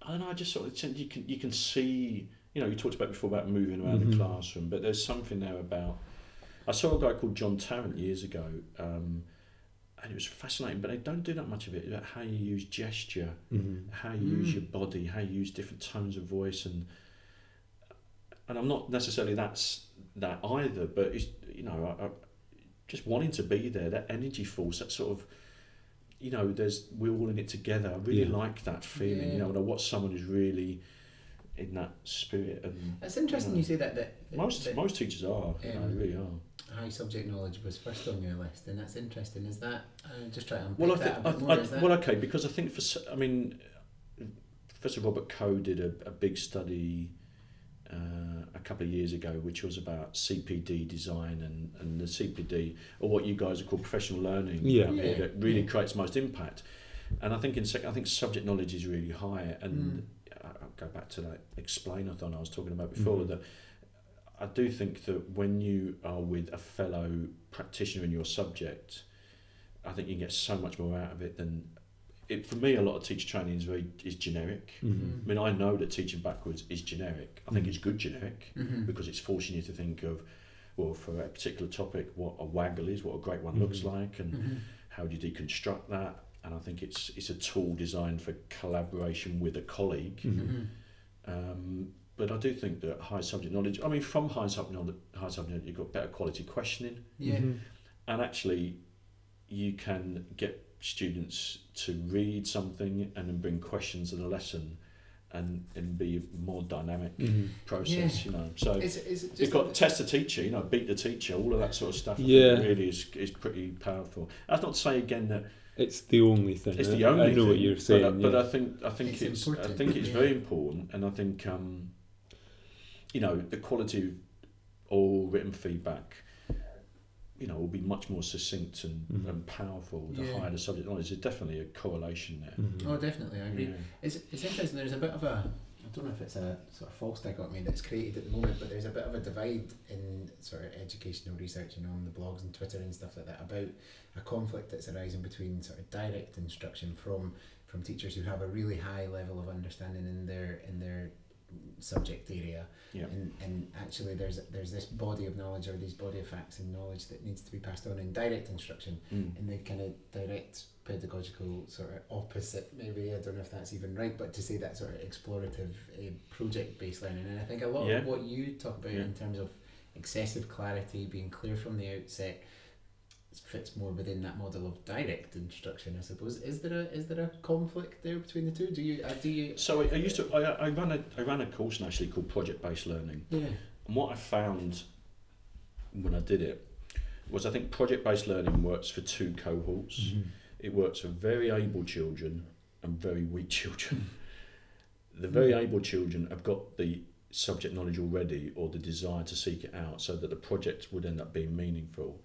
I don't know. I just sort of you can you can see. You know, you talked about before about moving around Mhm. the classroom, but there's something there about. I saw a guy called John Tarrant years ago, um, and it was fascinating. But they don't do that much of it about how you use gesture Mhm. how you use Mm. your body, how you use different tones of voice, and and I'm not necessarily that's that either, but it's you know I, I, just wanting to be there, that energy force, that sort of you know, there's we're all in it together. I really Yeah. like that feeling. You know, when I watch someone who's really in that spirit, and It's interesting Yeah. you say that. that, that most that most teachers are, you know, Um, they really are. high subject knowledge was first on your list, and that's interesting. Is that? I'm just trying to unpick Well, I that think, a I, bit more. I, that? well, okay, because I think for, I mean, Professor Robert Coe did a, a big study uh, a couple of years ago, which was about CPD design and, and the CPD, or what you guys are called professional learning, Yeah. out here Yeah. that really Yeah. creates most impact. And I think in second, I think subject knowledge is really high, and Mm. I- I'll go back to that explainathon I was talking about before. Mhm. That I do think that when you are with a fellow practitioner in your subject, I think you can get so much more out of it than it. For me, a lot of teacher training is very is generic. Mhm. I mean, I know that teaching backwards is generic. I think Mhm. it's good generic Mhm. because it's forcing you to think of, well, for a particular topic, what a WAGOLL is, what a great one looks Mhm. like, and Mhm. how do you deconstruct that. And I think it's it's a tool designed for collaboration with a colleague. Mhm. Mhm. Um, but I do think that high subject knowledge. I mean, from high subject knowledge, high subject knowledge, you've got better quality questioning, Yeah. Mhm. and actually, you can get students to read something and then bring questions to the lesson, and and be a more dynamic Mhm. process. You know, so. Is, is it just You've got test the teacher, you know, beat the teacher, all of that sort of stuff. I think Yeah. really is is pretty powerful. That's not to say again that It's the only thing. it's I- the only. I know thing, what you're but I- saying. but. I think I think It's it's, I think it's yeah. very important, and I think um, you know the quality of all written feedback, you know, will be much more succinct and, Mhm. and powerful. The Yeah. higher the subject knowledge, there's definitely a correlation there. Mhm. Oh, definitely, I agree. Yeah. It's, it's interesting. There's a bit of a I don't know if it's a sort of false dichotomy that's created at the moment, but there's a bit of a divide in sort of educational research, you know, on the blogs and Twitter and stuff like that about a conflict that's arising between sort of direct instruction from from teachers who have a really high level of understanding in their in their subject area. Yeah. And, and actually, there's there's this body of knowledge or these body of facts and knowledge that needs to be passed on in direct instruction, Mm. in the kind of direct pedagogical sort of opposite. Maybe I don't know if that's even right, but to say that sort of explorative uh, project based learning. And I think a lot Yeah. of what you talk about Yeah. in terms of excessive clarity, being clear from the outset, fits more within that model of direct instruction. I suppose. Is there a is there a conflict there between the two? Do you uh, do you? So I, I used to I, I ran a I ran a course actually called project based learning, Yeah. and what I found when I did it was I think project based learning works for two cohorts. Mm-hmm. It works for very able children and very weak children. *laughs* the very able children have got the subject knowledge already or the desire to seek it out so that the project would end up being meaningful.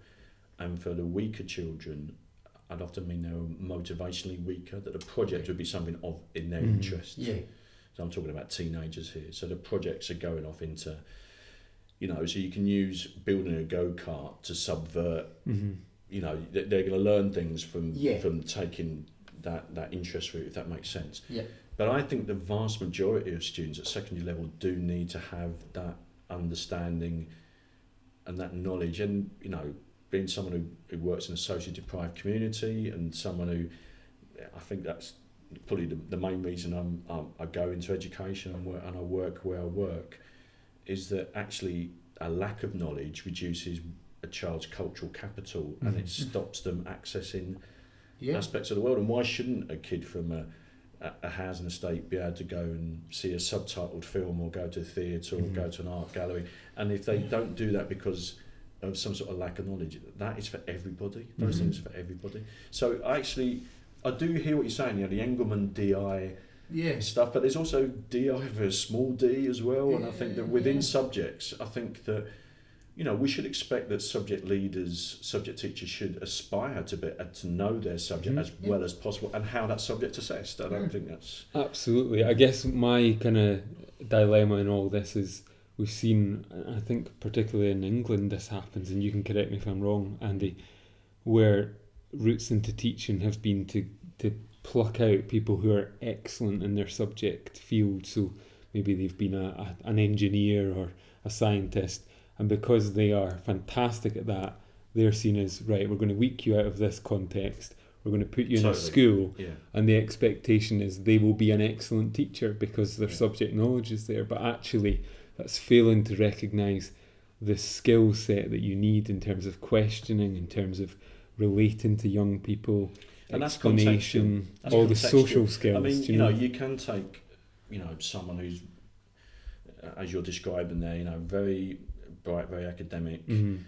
And for the weaker children, I'd often mean they were motivationally weaker, that the project would be something of in their Mhm. interest. Yeah. So I'm talking about teenagers here. So the projects are going off into, you know, so you can use building a go kart to subvert Mm-hmm. you know they- they're going to learn things from Yeah. from taking that that interest route if that makes sense Yeah. but i think the vast majority of students at secondary level do need to have that understanding and that knowledge and you know being someone who, who works in a socially deprived community and someone who i think that's probably the, the main reason I'm, I'm i go into education and work and i work where i work is that actually a lack of knowledge reduces a child's cultural capital and Mhm. it stops them accessing Yeah. aspects of the world. And why shouldn't a kid from a, a, housing estate be able to go and see a subtitled film or go to a theatre or Mhm. go to an art gallery? And if they don't do that because of some sort of lack of knowledge, that is for everybody. Those Mhm. things are for everybody. So actually, I do hear what you're saying. You know, the Engelmann DI Yeah. stuff, but there's also DI for a small d as well. And I think that within Yeah. subjects, I think that you know we should expect that subject leaders, subject teachers should aspire to be uh, to know their subject Mhm. as well as possible and how that subject's assessed. I don't Mm. think that's Absolutely. I guess my kind of dilemma in all this is we've seen, I think particularly in England, this happens, and you can correct me if I'm wrong, Andy, where routes into teaching have been to, to pluck out people who are excellent in their subject field. So maybe they've been a, a, an engineer or a scientist, and because they are fantastic at that, they're seen as right, we're going to weak you out of this context. We're going to put you in a school yeah. and the expectation is they will be an excellent teacher because their Yeah. subject knowledge is there but actually that's failing to recognize the skill set that you need in terms of questioning in terms of relating to young people And that's explanation contextual. That's all the social skills I mean, you know, you can take, you know, someone who's, uh, as you're describing there, you know, very bright, very academic, Mhm.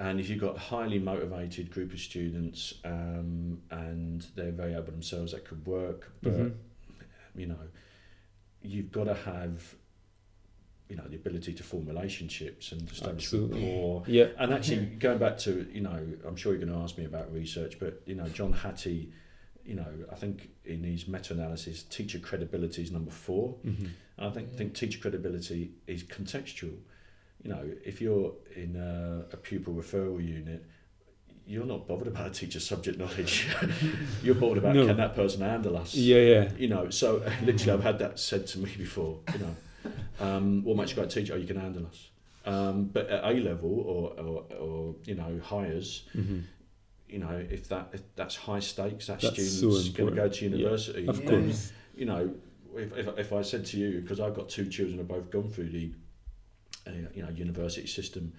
and if you've got a highly motivated group of students um, and they're very able themselves, that could work. But Mhm. you know, you've got to have, you know, the ability to form relationships and establish Absolutely. rapport. yeah And actually, *laughs* going back to, you know, I'm sure you're going to ask me about research, but, you know, John Hattie, you know, I think in his meta analysis, teacher credibility is number four. Mhm. And I think, Yeah. think teacher credibility is contextual. You know, if you're in a, a pupil referral unit, you're not bothered about a teacher's subject knowledge. *laughs* you're bothered about No. can that person handle us? yeah yeah You know, so *laughs* literally, I've had that said to me before. You know, um, what makes you a great teacher? Oh, you can handle us. Um, but at A level or, or, or you know hires, Mhm. you know, if that if that's high stakes, that That's so student's going to go important. to Yeah, university. of Yeah. course You know, if, if, if I said to you, because I've got two children who've both gone through the uh, you know university system,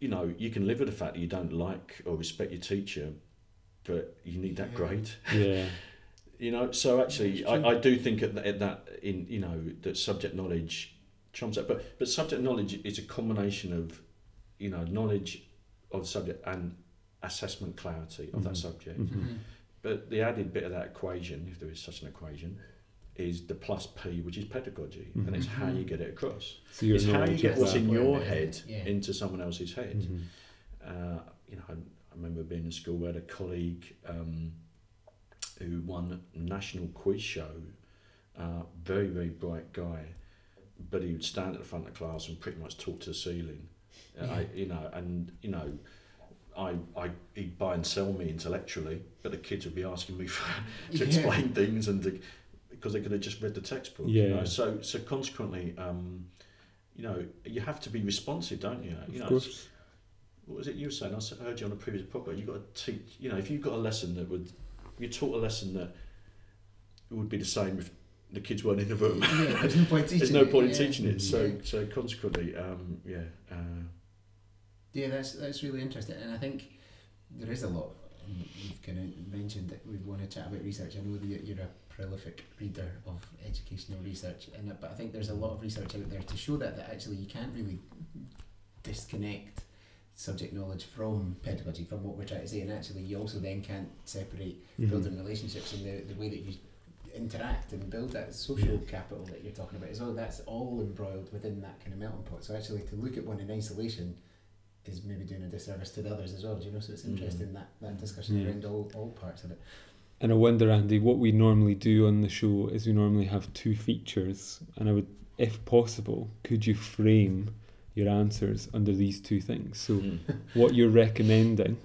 you know, you can live with the fact that you don't like or respect your teacher, but you need that Yeah. grade. yeah *laughs* You know, so actually, I, I do think at, that- at that in you know that subject knowledge trumps that, but but subject knowledge is a combination of, you know, knowledge of the subject and assessment clarity of that Mhm. subject. Mhm. Mhm. But the added bit of that equation, if there is such an equation, is the plus P, which is pedagogy, and it's how you Mhm. get it across. so it's how you get what's in your Yeah. head Yeah. into someone else's head. Mhm. Uh, you know, I, I remember being in school. where a colleague um, who won national quiz show. Uh, very very bright guy, but he would stand at the front of the class and pretty much talk to the ceiling. Uh, I, you know, and you know, I, I he'd buy and sell me intellectually, but the kids would be asking me *laughs* for, to Yeah. explain things and to because they could have just read the textbook. Yeah. You know? So so consequently, um, you know, you have to be responsive, don't you? You of know, course. what was it you were saying? I heard you on a previous podcast. You got to teach. You know, if you've got a lesson that would, you taught a lesson that it would be the same if the kids weren't in the room. yeah, there's no point teaching. *laughs* There's no it, in yeah. teaching it. So Yeah. so consequently, um, yeah. Uh, Yeah, that's that's really interesting, and I think there is a lot. and You've kind of mentioned that we want to chat about research. I know that you're- you're a prolific reader of educational research, and but I think there's a lot of research out there to show that that actually you can't really disconnect subject knowledge from pedagogy, from what we're trying to say, and actually you also then can't separate Mhm. building relationships and the, the way that you interact and build that social capital that you're talking about as well. That's all embroiled within that kind of melting pot. So actually, to look at one in isolation is maybe doing a disservice to the others as well. Do you know? So it's Mm. interesting that that discussion around all, all parts of it. And I wonder, Andy, what we normally do on the show is we normally have two features, and I would, if possible, could you frame your answers under these two things? So, mm. *laughs* what you're recommending,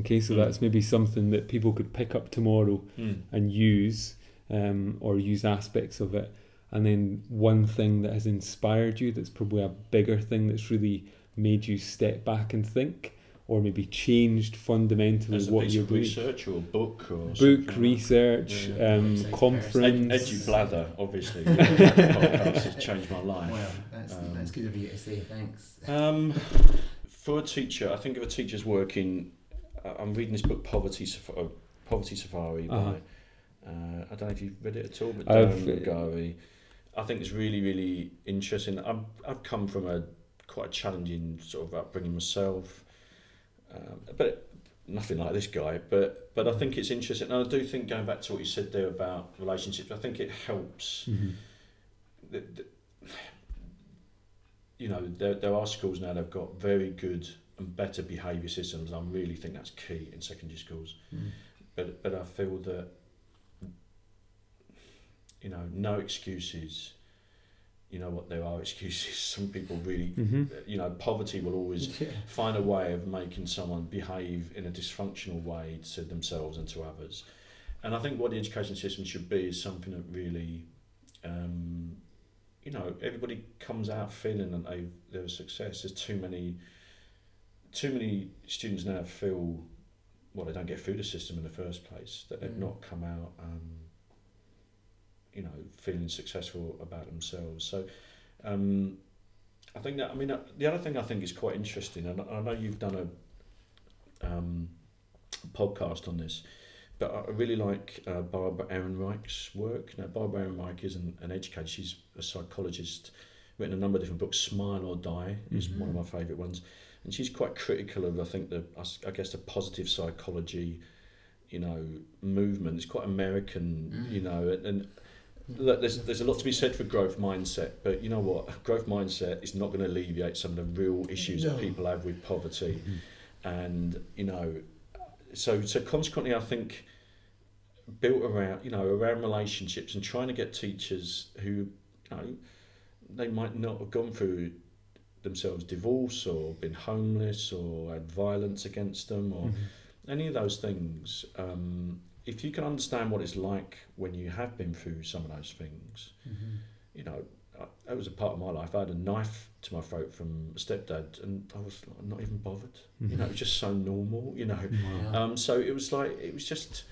okay, so Mm. that's maybe something that people could pick up tomorrow Mm. and use, um, or use aspects of it, and then one thing that has inspired you that's probably a bigger thing that's really made you step back and think, or maybe changed fundamentally As a what piece you're doing research or book or book something like research, Yeah. um, Website conference. Ed, Edu Blather, obviously. *laughs* podcast has changed my life. Well, that's Um, that's good of you to say. Thanks. Um, for a teacher, I think if a teacher's working, uh, I'm reading this book, Poverty, Saf- uh, Poverty Safari by, Uh-huh. uh, I don't know if you've read it at all, but I've- Darren McGarvey. I think it's really, really interesting. I'm, I've come from a quite a challenging sort of upbringing myself, um, but nothing like this guy. But but I think it's interesting, and I do think going back to what you said there about relationships, I think it helps Mhm. the, the, you know, there, there are schools now that have got very good and better behaviour systems. I really think that's key in secondary schools. Mm. But but I feel that you know, no excuses. You know what? There are excuses. *laughs* Some people really, Mhm. you know, poverty will always Yeah. find a way of making someone behave in a dysfunctional way to themselves and to others. And I think what the education system should be is something that really, um, you know, everybody comes out feeling that they they're a success. There's too many, too many students now feel, well, they don't get through the system in the first place. That they've Mm. not come out, um, you know, feeling successful about themselves. So. Um, I think that I mean uh, the other thing I think is quite interesting, and I know you've done a um, podcast on this, but I really like uh, Barbara Ehrenreich's work. Now, Barbara Ehrenreich is an, an educator; she's a psychologist, written a number of different books. Smile or Die is one of my favourite ones, and she's quite critical of I think the I guess the positive psychology, you know, movement. It's quite American, Mm. you know, and. and Look, there's there's a lot to be said for growth mindset, but you know what? *laughs* Growth mindset is not going to alleviate some of the real issues No. that people have with poverty, Mhm. and you know, so so consequently, I think built around you know around relationships and trying to get teachers who you know they might not have gone through themselves divorce or been homeless or had violence against them or Mhm. any of those things. Um, if you can understand what it's like when you have been through some of those things, Mhm. you know, I, that was a part of my life. I had a knife to my throat from a stepdad, and I was like, not even bothered. You know, it was just so normal. You know, Wow. Yeah. um, so it was like it was just.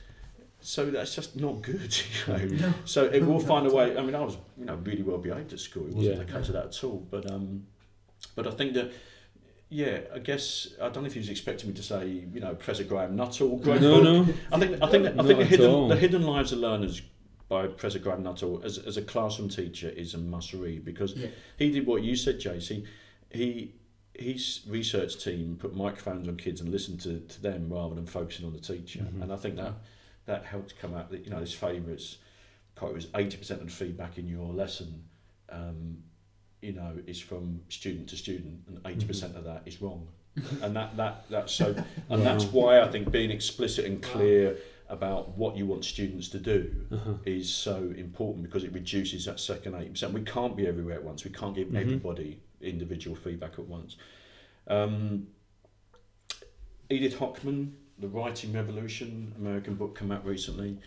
So that's just not good, *laughs* you know. No. So it will find a way. I mean, I was, you know, really well behaved at school. It wasn't Yeah. the case of that at all. But um, but I think that, yeah, I guess I don't know if he was expecting me to say, you know, Professor Graham Nuthall. Great no, book. no. I think I think I think the hidden all. the hidden lives of learners by Professor Graham Nuthall as as a classroom teacher is a must read because Yeah. he did what you said, JC. He his research team put microphones on kids and listened to, to them rather than focusing on the teacher, Mhm. and I think that that helped come out. That you know his favourites quote was eighty percent of the feedback in your lesson. Um, you know, is from student to student, and eighty percent of that is wrong, and that that that's so, *laughs* and that's why I think being explicit and clear about what you want students to do Uh-huh. is so important because it reduces that second 80%. We can't be everywhere at once. We can't give Mhm. everybody individual feedback at once. Um, Judith Hochman, The Writing Revolution, American book, come out recently.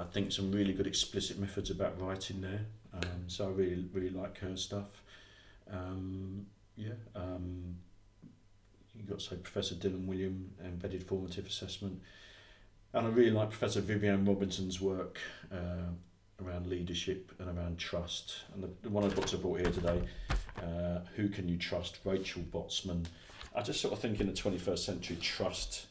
I think some really good explicit methods about writing there. Um, so I really really like her stuff. Um, yeah. Um, you got say Professor Dylan Wiliam, embedded formative assessment, and I really like Professor Viviane Robinson's work uh, around leadership and around trust. And the, one of the books I brought here today, uh, Who Can You Trust? Rachel Botsman. I just sort of think in the 21st century, trust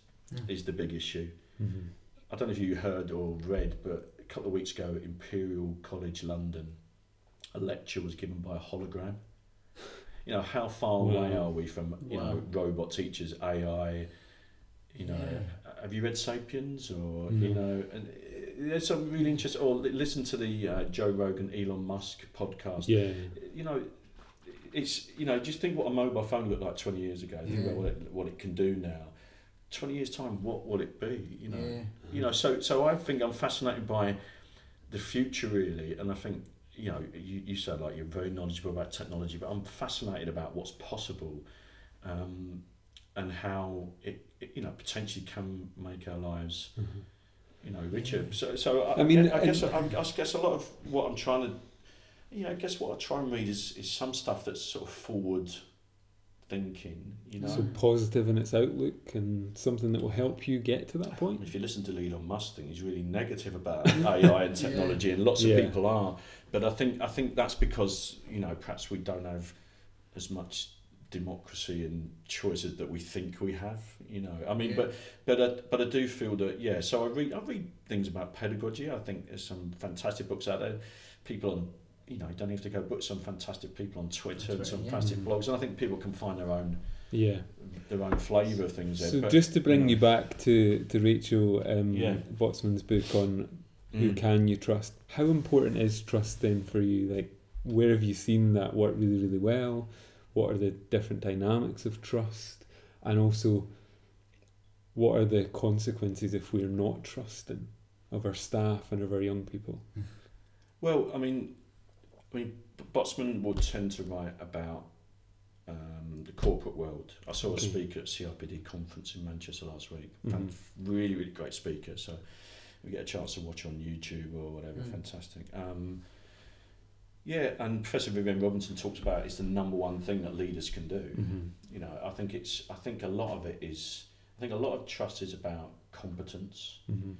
is the big issue. Mm-hmm. I don't know if you heard or read, but a couple of weeks ago, Imperial College London, a lecture was given by a hologram. You know, how far away are we from, you Wow. know, robot teachers, AI, you know, Yeah. have you read Sapiens or, No. you know, and uh, there's some really interesting, or listen to the uh, Joe Rogan, Elon Musk podcast. Yeah. You know, it's, you know, just think what a mobile phone looked like 20 years ago. Think Yeah. about what it, what it can do now. 20 years time, what will it be? You know, yeah. you know so so I think I'm fascinated by the future really and I think you know you, you said like you're very knowledgeable about technology but I'm fascinated about what's possible um, and how it, it you know potentially can make our lives Mhm. you know richer so so I, I mean, I guess I, I guess a lot of what I'm trying to you know I guess what I try and read is, is some stuff that's sort of forward thinking you know So positive in its outlook and something that will help you get to that point. If you listen to Elon Musk thing, he's really negative about *laughs* AI and technology, and lots of Yeah. people are. But I think I think that's because you know perhaps we don't have as much democracy and choices that we think we have. You know, I mean, Yeah. but but I, but I do feel that yeah. So I read I read things about pedagogy. I think there's some fantastic books out there. People on you know you don't have to go book some fantastic people on Twitter, and Twitter, some yeah. fantastic Mhm. blogs, and I think people can find their own Yeah. their own flavour of things. there. So But, just to bring know. you back to, to Rachel um, Yeah. Botsman's book on who Mm. can you trust, how important is trust then for you? Like, where have you seen that work really, really well? What are the different dynamics of trust? And also, what are the consequences if we're not trusting of our staff and of our young people? Well, I mean, I mean, Botsman would tend to write about um, the corporate world. I saw a Okay. speaker at CIPD conference in Manchester last week. Mhm. Fan- Really, really great speaker. So we get a chance to watch on YouTube or whatever. Mm. Fantastic. Um, yeah, and Professor Viviane Robinson talks about it's the number one thing that leaders can do. Mm-hmm. You know, I think it's. I think a lot of it is. I think a lot of trust is about competence Mm-hmm.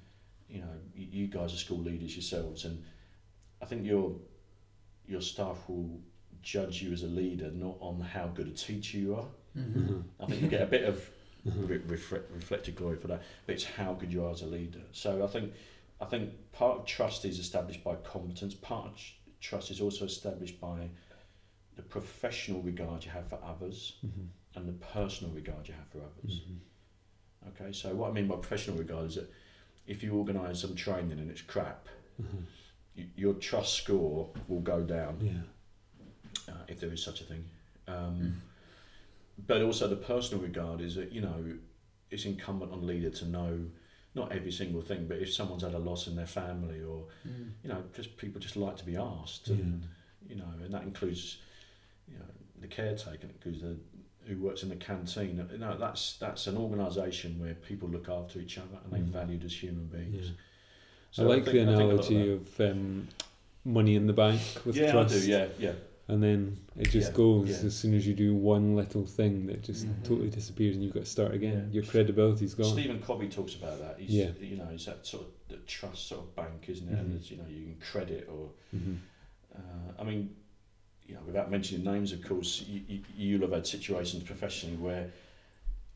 you know, you, you guys are school leaders yourselves, and I think your your staff will judge you as a leader not on how good a teacher you are. Mhm. I think you get a bit of Mm-hmm. re- reflect, reflected glory for that, but it's how good you are as a leader. So I think I think part of trust is established by competence. Part of tr- trust is also established by the professional regard you have for others Mm-hmm. and the personal regard you have for others. Mm-hmm. Okay, so what I mean by professional regard is that if you organise some training and it's crap, Mm-hmm. Your trust score will go down Yeah. uh, if there is such a thing. Um, Mm. But also the personal regard is that you know it's incumbent on leader to know not every single thing, but if someone's had a loss in their family or Mm. you know just people just like to be asked, Yeah. you know, and that includes you know the caretaker, it includes the who works in the canteen. You know, that's that's an organisation where people look after each other and they're Mm. valued as human beings. Yeah. So I like the I think lot analogy of um, money in the bank with yeah, trust. I do. Yeah, yeah. and then it just Yeah, goes yeah. as soon as you do one little thing that just Mhm. totally disappears and you've got to start again. Your credibility's gone. Stephen Covey talks about that. He's, Yeah. You know, it's that sort of the trust sort of bank, isn't it? Mhm. And it's, you know, you can credit or, hmm uh, I mean, you know, without mentioning names, of course, you, you, you'll have had situations professionally where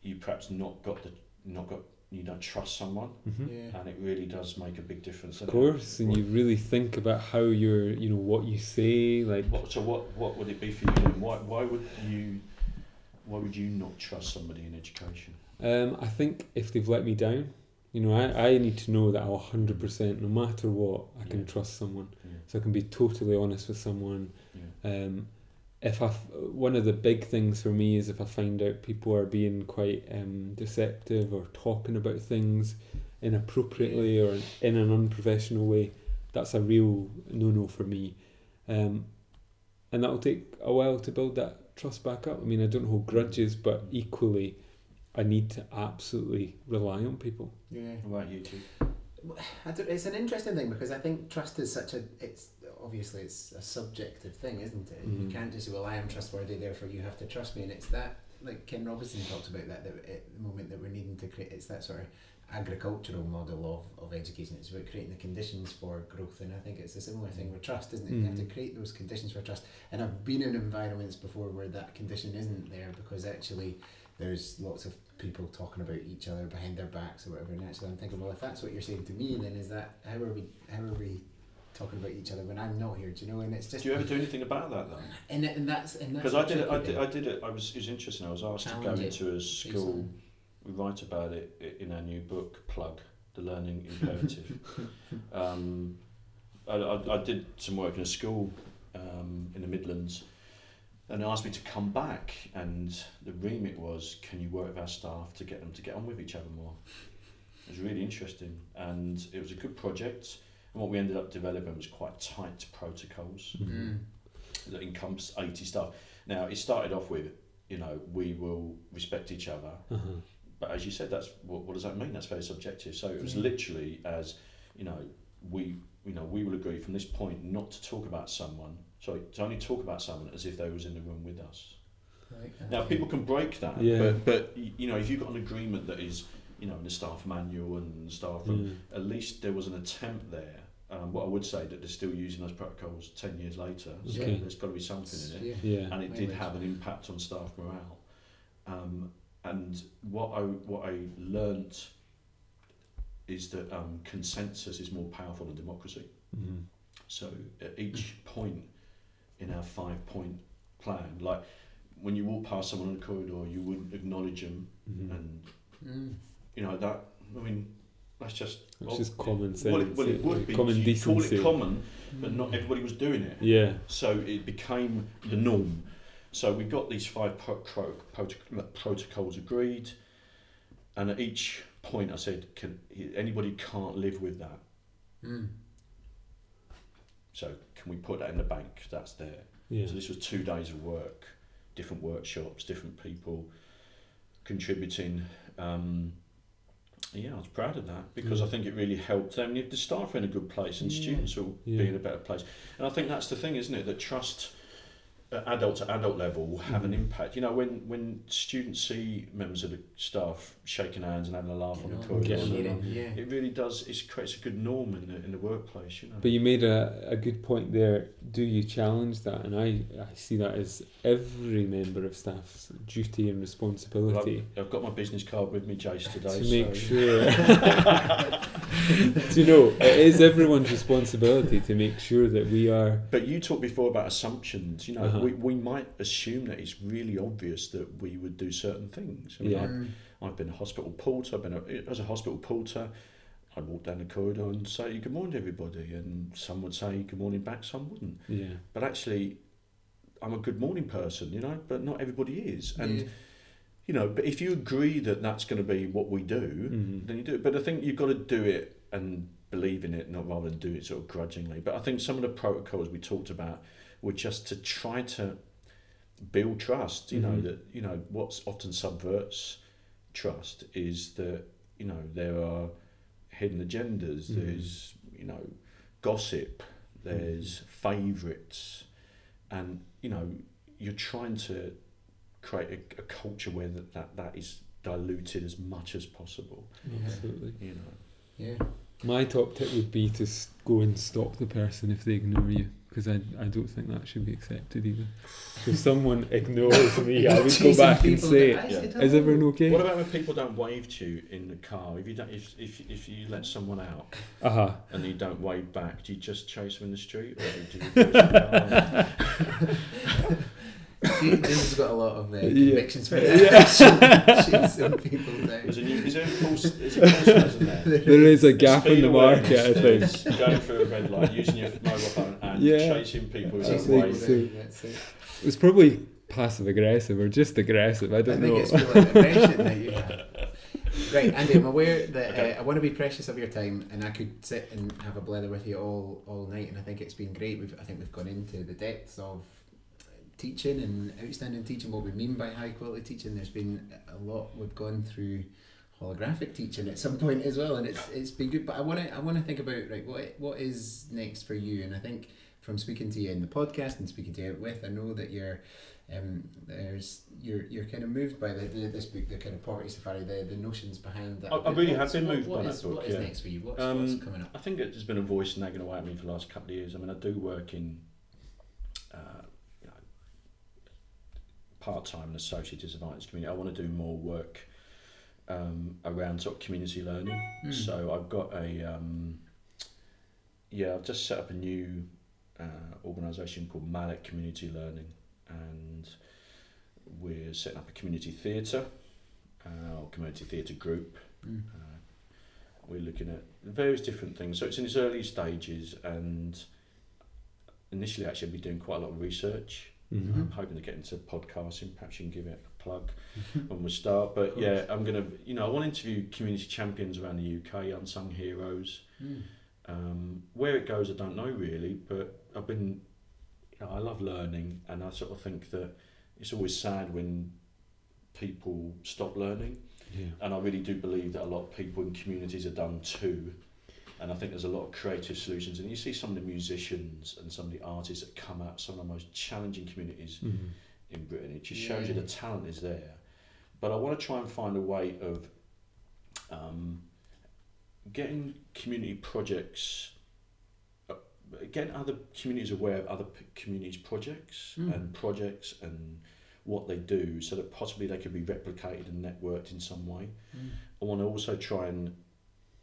you perhaps not got the, not got, you don't trust someone, hmm Yeah. and it really does make a big difference. Of doesn't it? course, and you really think about how you're, you know, what you say, like. What, so what, what would it be for you? Then? Why, why would you, why would you not trust somebody in education? Um, I think if they've let me down, you know, I, I need to know that I'll hundred percent, no matter what, I can Yeah. trust someone. Yeah. So I can be totally honest with someone. Yeah. Um, if I, f- one of the big things for me is if I find out people are being quite um, deceptive or talking about things inappropriately or in an unprofessional way, that's a real no-no for me. Um, and that'll take a while to build that trust back up. I mean, I don't hold grudges, but equally, I need to absolutely rely on people. Yeah. What about you two? I don't, it's an interesting thing because I think trust is such a it's obviously it's a subjective thing, isn't it? You Mhm. can't just say, well, I am trustworthy, therefore you have to trust me, and it's that like Ken Robinson talks about that, that at the moment that we're needing to create it's that sort of agricultural model of, of education. It's about creating the conditions for growth, and I think it's a similar thing with trust, isn't it? You have to Mhm. create those conditions for trust. And I've been in environments before where that condition isn't there because actually there's lots of people talking about each other behind their backs or whatever. And actually, I'm thinking, well, if that's what you're saying to me, then is that how are we how are we talking about each other when I'm not here? Do you know? And it's just Do you ever do anything about that then? and and that's and that's Because I did, it, I did. I did it. I was, it was interesting. I was asked to go into a school. We write about it in our new book, Plug, the Learning Imperative. *laughs* um, I, I, I did some work in a school um, in the Midlands, and asked me to come back. And the remit was, can you work with our staff to get them to get on with each other more? It was really interesting, and it was a good project. And what we ended up developing was quite tight protocols Mm. that encompass 80 staff. Now, it started off with, you know, we will respect each other. Uh-huh. But as you said, that's what, what does that mean? That's very subjective. So it was Yeah. literally as, you know, we, you know, we will agree from this point not to talk about someone, sorry, to only talk about someone as if they was in the room with us. Right, Now, people can break that, Yeah. but, but, you know, if you've got an agreement that is, you know, in the staff manual and staff room, Mm. at least there was an attempt there. Um, what I would say that they're still using those protocols 10 years later, so Okay. there's got to be something in it Yeah. Yeah. and it did have an impact on staff morale. Um, and what I what I learnt is that um, consensus is more powerful than democracy. Mhm. So at each point in our five point plan, like when you walk past someone in the corridor, you wouldn't acknowledge them, Mhm. and Mm. You know that. I mean, that's just It's just common sense. well, it, well, it would be. Common you decency. call it common, but not everybody was doing it. Yeah. So it became the norm. So we got these five pro- pro- prot- protocols agreed, and at each point I said, "Can anybody can't live with that? Mm. So can we put that in the bank? That's there." Yeah. So this was two days of work, different workshops, different people contributing. Um, yeah, I was proud of that because I Mm. think it really helped them. The staff are in a good place, and Yeah. students will Yeah. be in a better place. And I think that's the thing, isn't it? That trust at adult to adult level will have an Mhm. impact. You know, when when students see members of the staff shaking hands and having a laugh on the Get on, corridor, get and on. Share all it, yeah. it really does. It creates a good norm in the in the workplace. You know. But you made a, a good point there. Do you challenge that? And I, I see that as every member of staff's duty and Well, responsibility I've, I've got my business card with me, Jace, today. to make so- sure. *laughs* *laughs* Do you know, it is everyone's responsibility to make sure that we are. But you talked before about assumptions. You know, Uh-huh. We, we might assume that it's really obvious that we would do certain things. I mean, Yeah. Mm. I've, been a hospital porter. I've been a, as a hospital porter. I'd walk down the corridor and say good morning to everybody, and some would say good morning back, some wouldn't. Yeah. But actually, I'm a good morning person, you know. But not everybody is, and Yeah. you know. But if you agree that that's going to be what we do, Mhm. then you do it. But I think you've got to do it and believe in it, not rather than do it sort of grudgingly. But I think some of the protocols we talked about were just to try to build trust. You know Mhm. that you know what's often subverts trust is that you know there are hidden agendas. Mhm. There's you know gossip. There's favourites, and you know you're trying to create a, a culture where that, that that is diluted as much as possible. Yeah. Absolutely. You know. Yeah. My top tip would be to go and stop the person if they ignore you, because I, I don't think that should be accepted either. *sighs* So if someone ignores me, I would go back and say, that Yeah. "Is everyone okay?" What about when people don't wave to you in the car? If you don't, if, if, if you let someone out Uh huh. and you don't wave back, do you just chase them in the street, or do you? Do you *laughs* Jason's got a lot of uh, Yeah. convictions for *laughs* Yeah. that. *laughs* Chasing people down. There's a new, is there a course? Is a course there? There is a gap in the market, I think. Going through a red light, using your mobile phone, and Yeah. chasing people who I don't Chasing think people wave. so. down, it. It was probably passive aggressive or just aggressive. I I don't think know. it's feeling aggression that you have. *laughs* Right, Andy, I'm aware that Okay. uh, I want to be precious of your time, and I could sit and have a blather with you all all night, and I think it's been great. We've I think we've gone into the depths of teaching and outstanding teaching, what we mean by high quality teaching. There's been a lot we've gone through holographic teaching at some point as well, and it's it's been good. But I want to I want to think about right what what is next for you, and I think from speaking to you in the podcast and speaking to you with, I know that you're um, there's you're you're kind of moved by the, the this book, the kind of poverty safari, the, the notions behind that. I- I really have been moved what by is- that book, What is yeah. next for you? What's, Um, what's coming up? I think there's been a voice nagging away at me for the last couple of years. I mean, I do work in uh, you know, part time and associate as a science community. I want to do more work um, around sort of community learning. Mm. So I've got a um, yeah, I've just set up a new uh, organisation called Mallet Community Learning, and we're setting up a community theatre uh, or community theatre group. Mm. Uh, we're looking at various different things. So it's in its early stages, and initially, actually, I'll be doing quite a lot of research. Mhm. I'm hoping to get into podcasting. Perhaps you can give it a plug when we start. But yeah, I'm gonna, you know, I want to interview community champions around the UK, unsung heroes. Mm. Um, where it goes, I don't know really, but I've been, you know, I love learning, and I sort of think that it's always sad when people stop learning, Yeah. and I really do believe that a lot of people in communities are done too. And I think there's a lot of creative solutions, and you see some of the musicians and some of the artists that come out some of the most challenging communities Mhm. in Britain. It just shows you the talent is there. But I want to try and find a way of um, getting community projects, uh, getting other communities aware of other p- communities' projects Mm. and projects and what they do so that possibly they could be replicated and networked in some way. Mm. I want to also try and,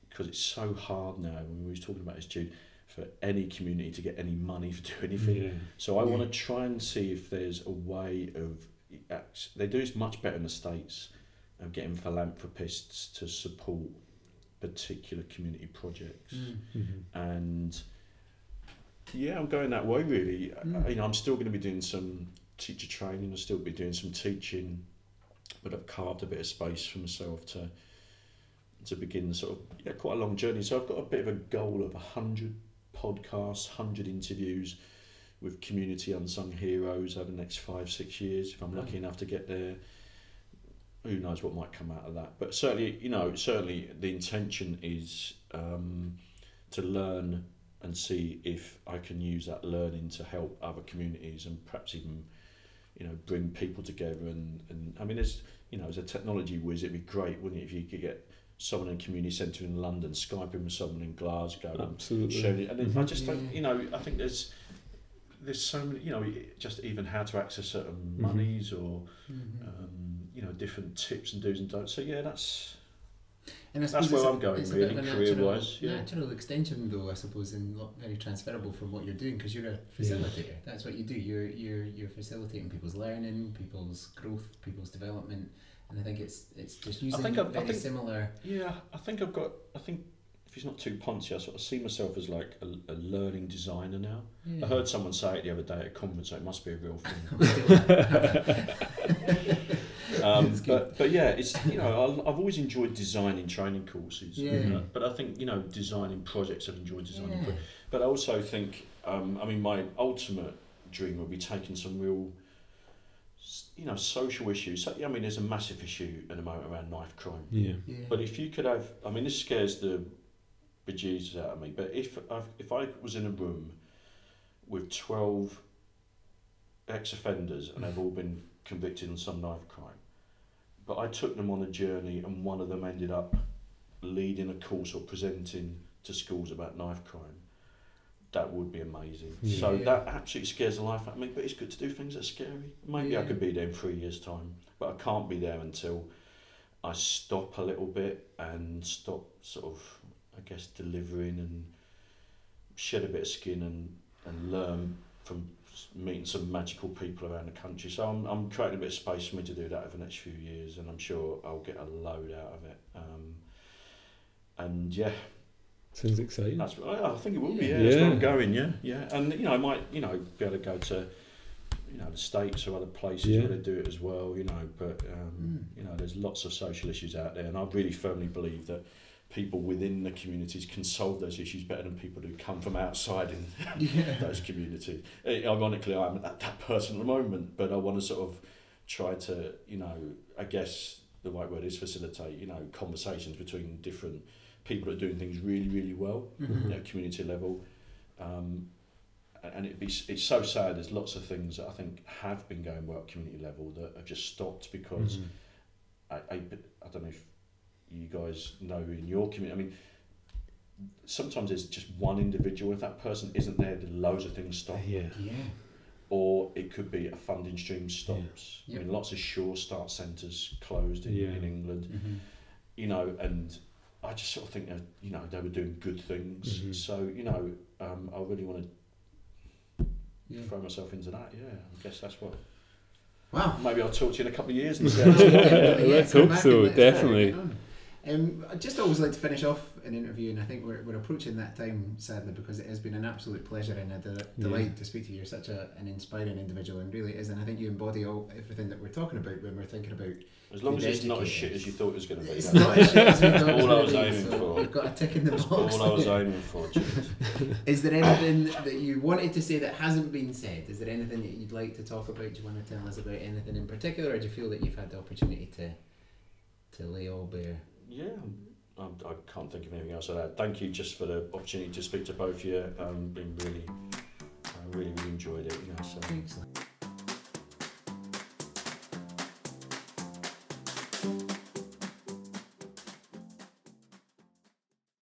because it's so hard now, when we was talking about this, Jude, for any community to get any money to *laughs* do anything. Yeah. So I Yeah. want to try and see if there's a way of they do this much better in the states of getting philanthropists to support particular community projects Mm. Mhm. and yeah I'm going that way really Mm. I, you know I'm still going to be doing some teacher training I'll still be doing some teaching but I've carved a bit of space for myself to to begin sort of yeah quite a long journey so I've got a bit of a goal of 100 podcasts 100 interviews with community unsung heroes over the next five six years if I'm lucky Right. enough to get there who knows what might come out of that but certainly you know certainly the intention is um, to learn and see if I can use that learning to help other communities and perhaps even you know bring people together and, and I mean as you know as a technology whiz it'd be great wouldn't it if you could get someone in a community centre in London skyping with someone in Glasgow and Absolutely. showing it and then I just don't you know I think there's there's so many you know just even how to access certain Mhm. monies or Mhm. um, you know different tips and do's and don'ts so yeah that's And I That's where I'm going, it's a bit of really, career-wise, natural- yeah. Natural extension, though, I suppose, and very transferable from what you're doing because you're a facilitator. That's what you do. You're you're you're facilitating people's learning, people's growth, people's development, and I think it's it's just using think I've- I very think- similar. Yeah, I think I've got. I think if it's not too punchy, I sort of see myself as like a, a learning designer now. Yeah. I heard someone say it the other day at a conference, so it must be a real thing. *laughs* *laughs* um, but but yeah, it's you know I- I've always enjoyed designing training courses. Yeah. Uh, but I think you know designing projects. I've enjoyed designing. Yeah. pro- But I also think um, I mean my ultimate dream would be taking some real. You know, social issues. So, I mean, there's a massive issue at the moment around knife crime. Yeah. Yeah. But if you could have, I mean, this scares the bejesus out of me. But if I, if I was in a room with twelve ex-offenders and they've all been convicted on some knife crime, but I took them on a journey and one of them ended up leading a course or presenting to schools about knife crime. That would be amazing. Yeah. So that absolutely scares the life out of me. But it's good to do things that are scary. Maybe I could be there in three years' time, but I can't be there until I stop a little bit and stop sort of, I guess, delivering and shed a bit of skin and, and learn from meeting some magical people around the country. So I'm, I'm creating a bit of space for me to do that over the next few years and I'm sure I'll get a load out of it. Um, and yeah, Sounds exciting. that's I I think it will be. Yeah, Yeah. that's where I'm going. Yeah, yeah, and you know I might you know be able to go to you know the states or other places Yeah. where they do it as well. You know, but um, Mm. you know there's lots of social issues out there, and I really firmly believe that people within the communities can solve those issues better than people who come from outside in *laughs* yeah. those communities. Ironically, I'm that, that person at the moment, but I want to sort of try to, you know, I guess the right word is facilitate. You know, conversations between different people that are doing things really, really well Mhm. at community level. Um, and- it'd be it's so sad. There's lots of things that I think have been going well at community level that have just stopped because Mhm. I, I, I don't know if you guys know in your community. I mean, sometimes it's just one individual. If that person isn't there, then loads of things stop. yeah. Yeah. Or it could be a funding stream stops. Yeah. I mean, lots of Sure Start centres closed in, Yeah. in England. Mm-hmm. You know, and I just sort of think that you know they were doing good things. Mhm. So you know, um, I really want to Yeah. throw myself into that. Yeah, I guess that's what. Wow. Maybe I'll talk to you in a couple of years and *laughs* see. how it's Let's hope so, and let us know how definitely. You're. Um, I just always like to finish off an interview, and I think we're, we're approaching that time sadly because it has been an absolute pleasure and a de- Yeah. delight to speak to you. You're such a, an inspiring individual, and really is. And I think you embody all everything that we're talking about when we're thinking about. As long as Good it's not as shit as you thought it was going to be. It's not as shit as we thought all I was aiming so for. We've got a tick in the That's box. all I was *laughs* aiming for, Is there anything that you wanted to say that hasn't been said? Is there anything that you'd like to talk about? Do you want to tell us about anything in particular, or do you feel that you've had the opportunity to to lay all bare? Yeah, I, I can't think of anything else like that. Thank you just for the opportunity to speak to both of you. Um, been really, I really, really enjoyed it. You know, so. Excellent.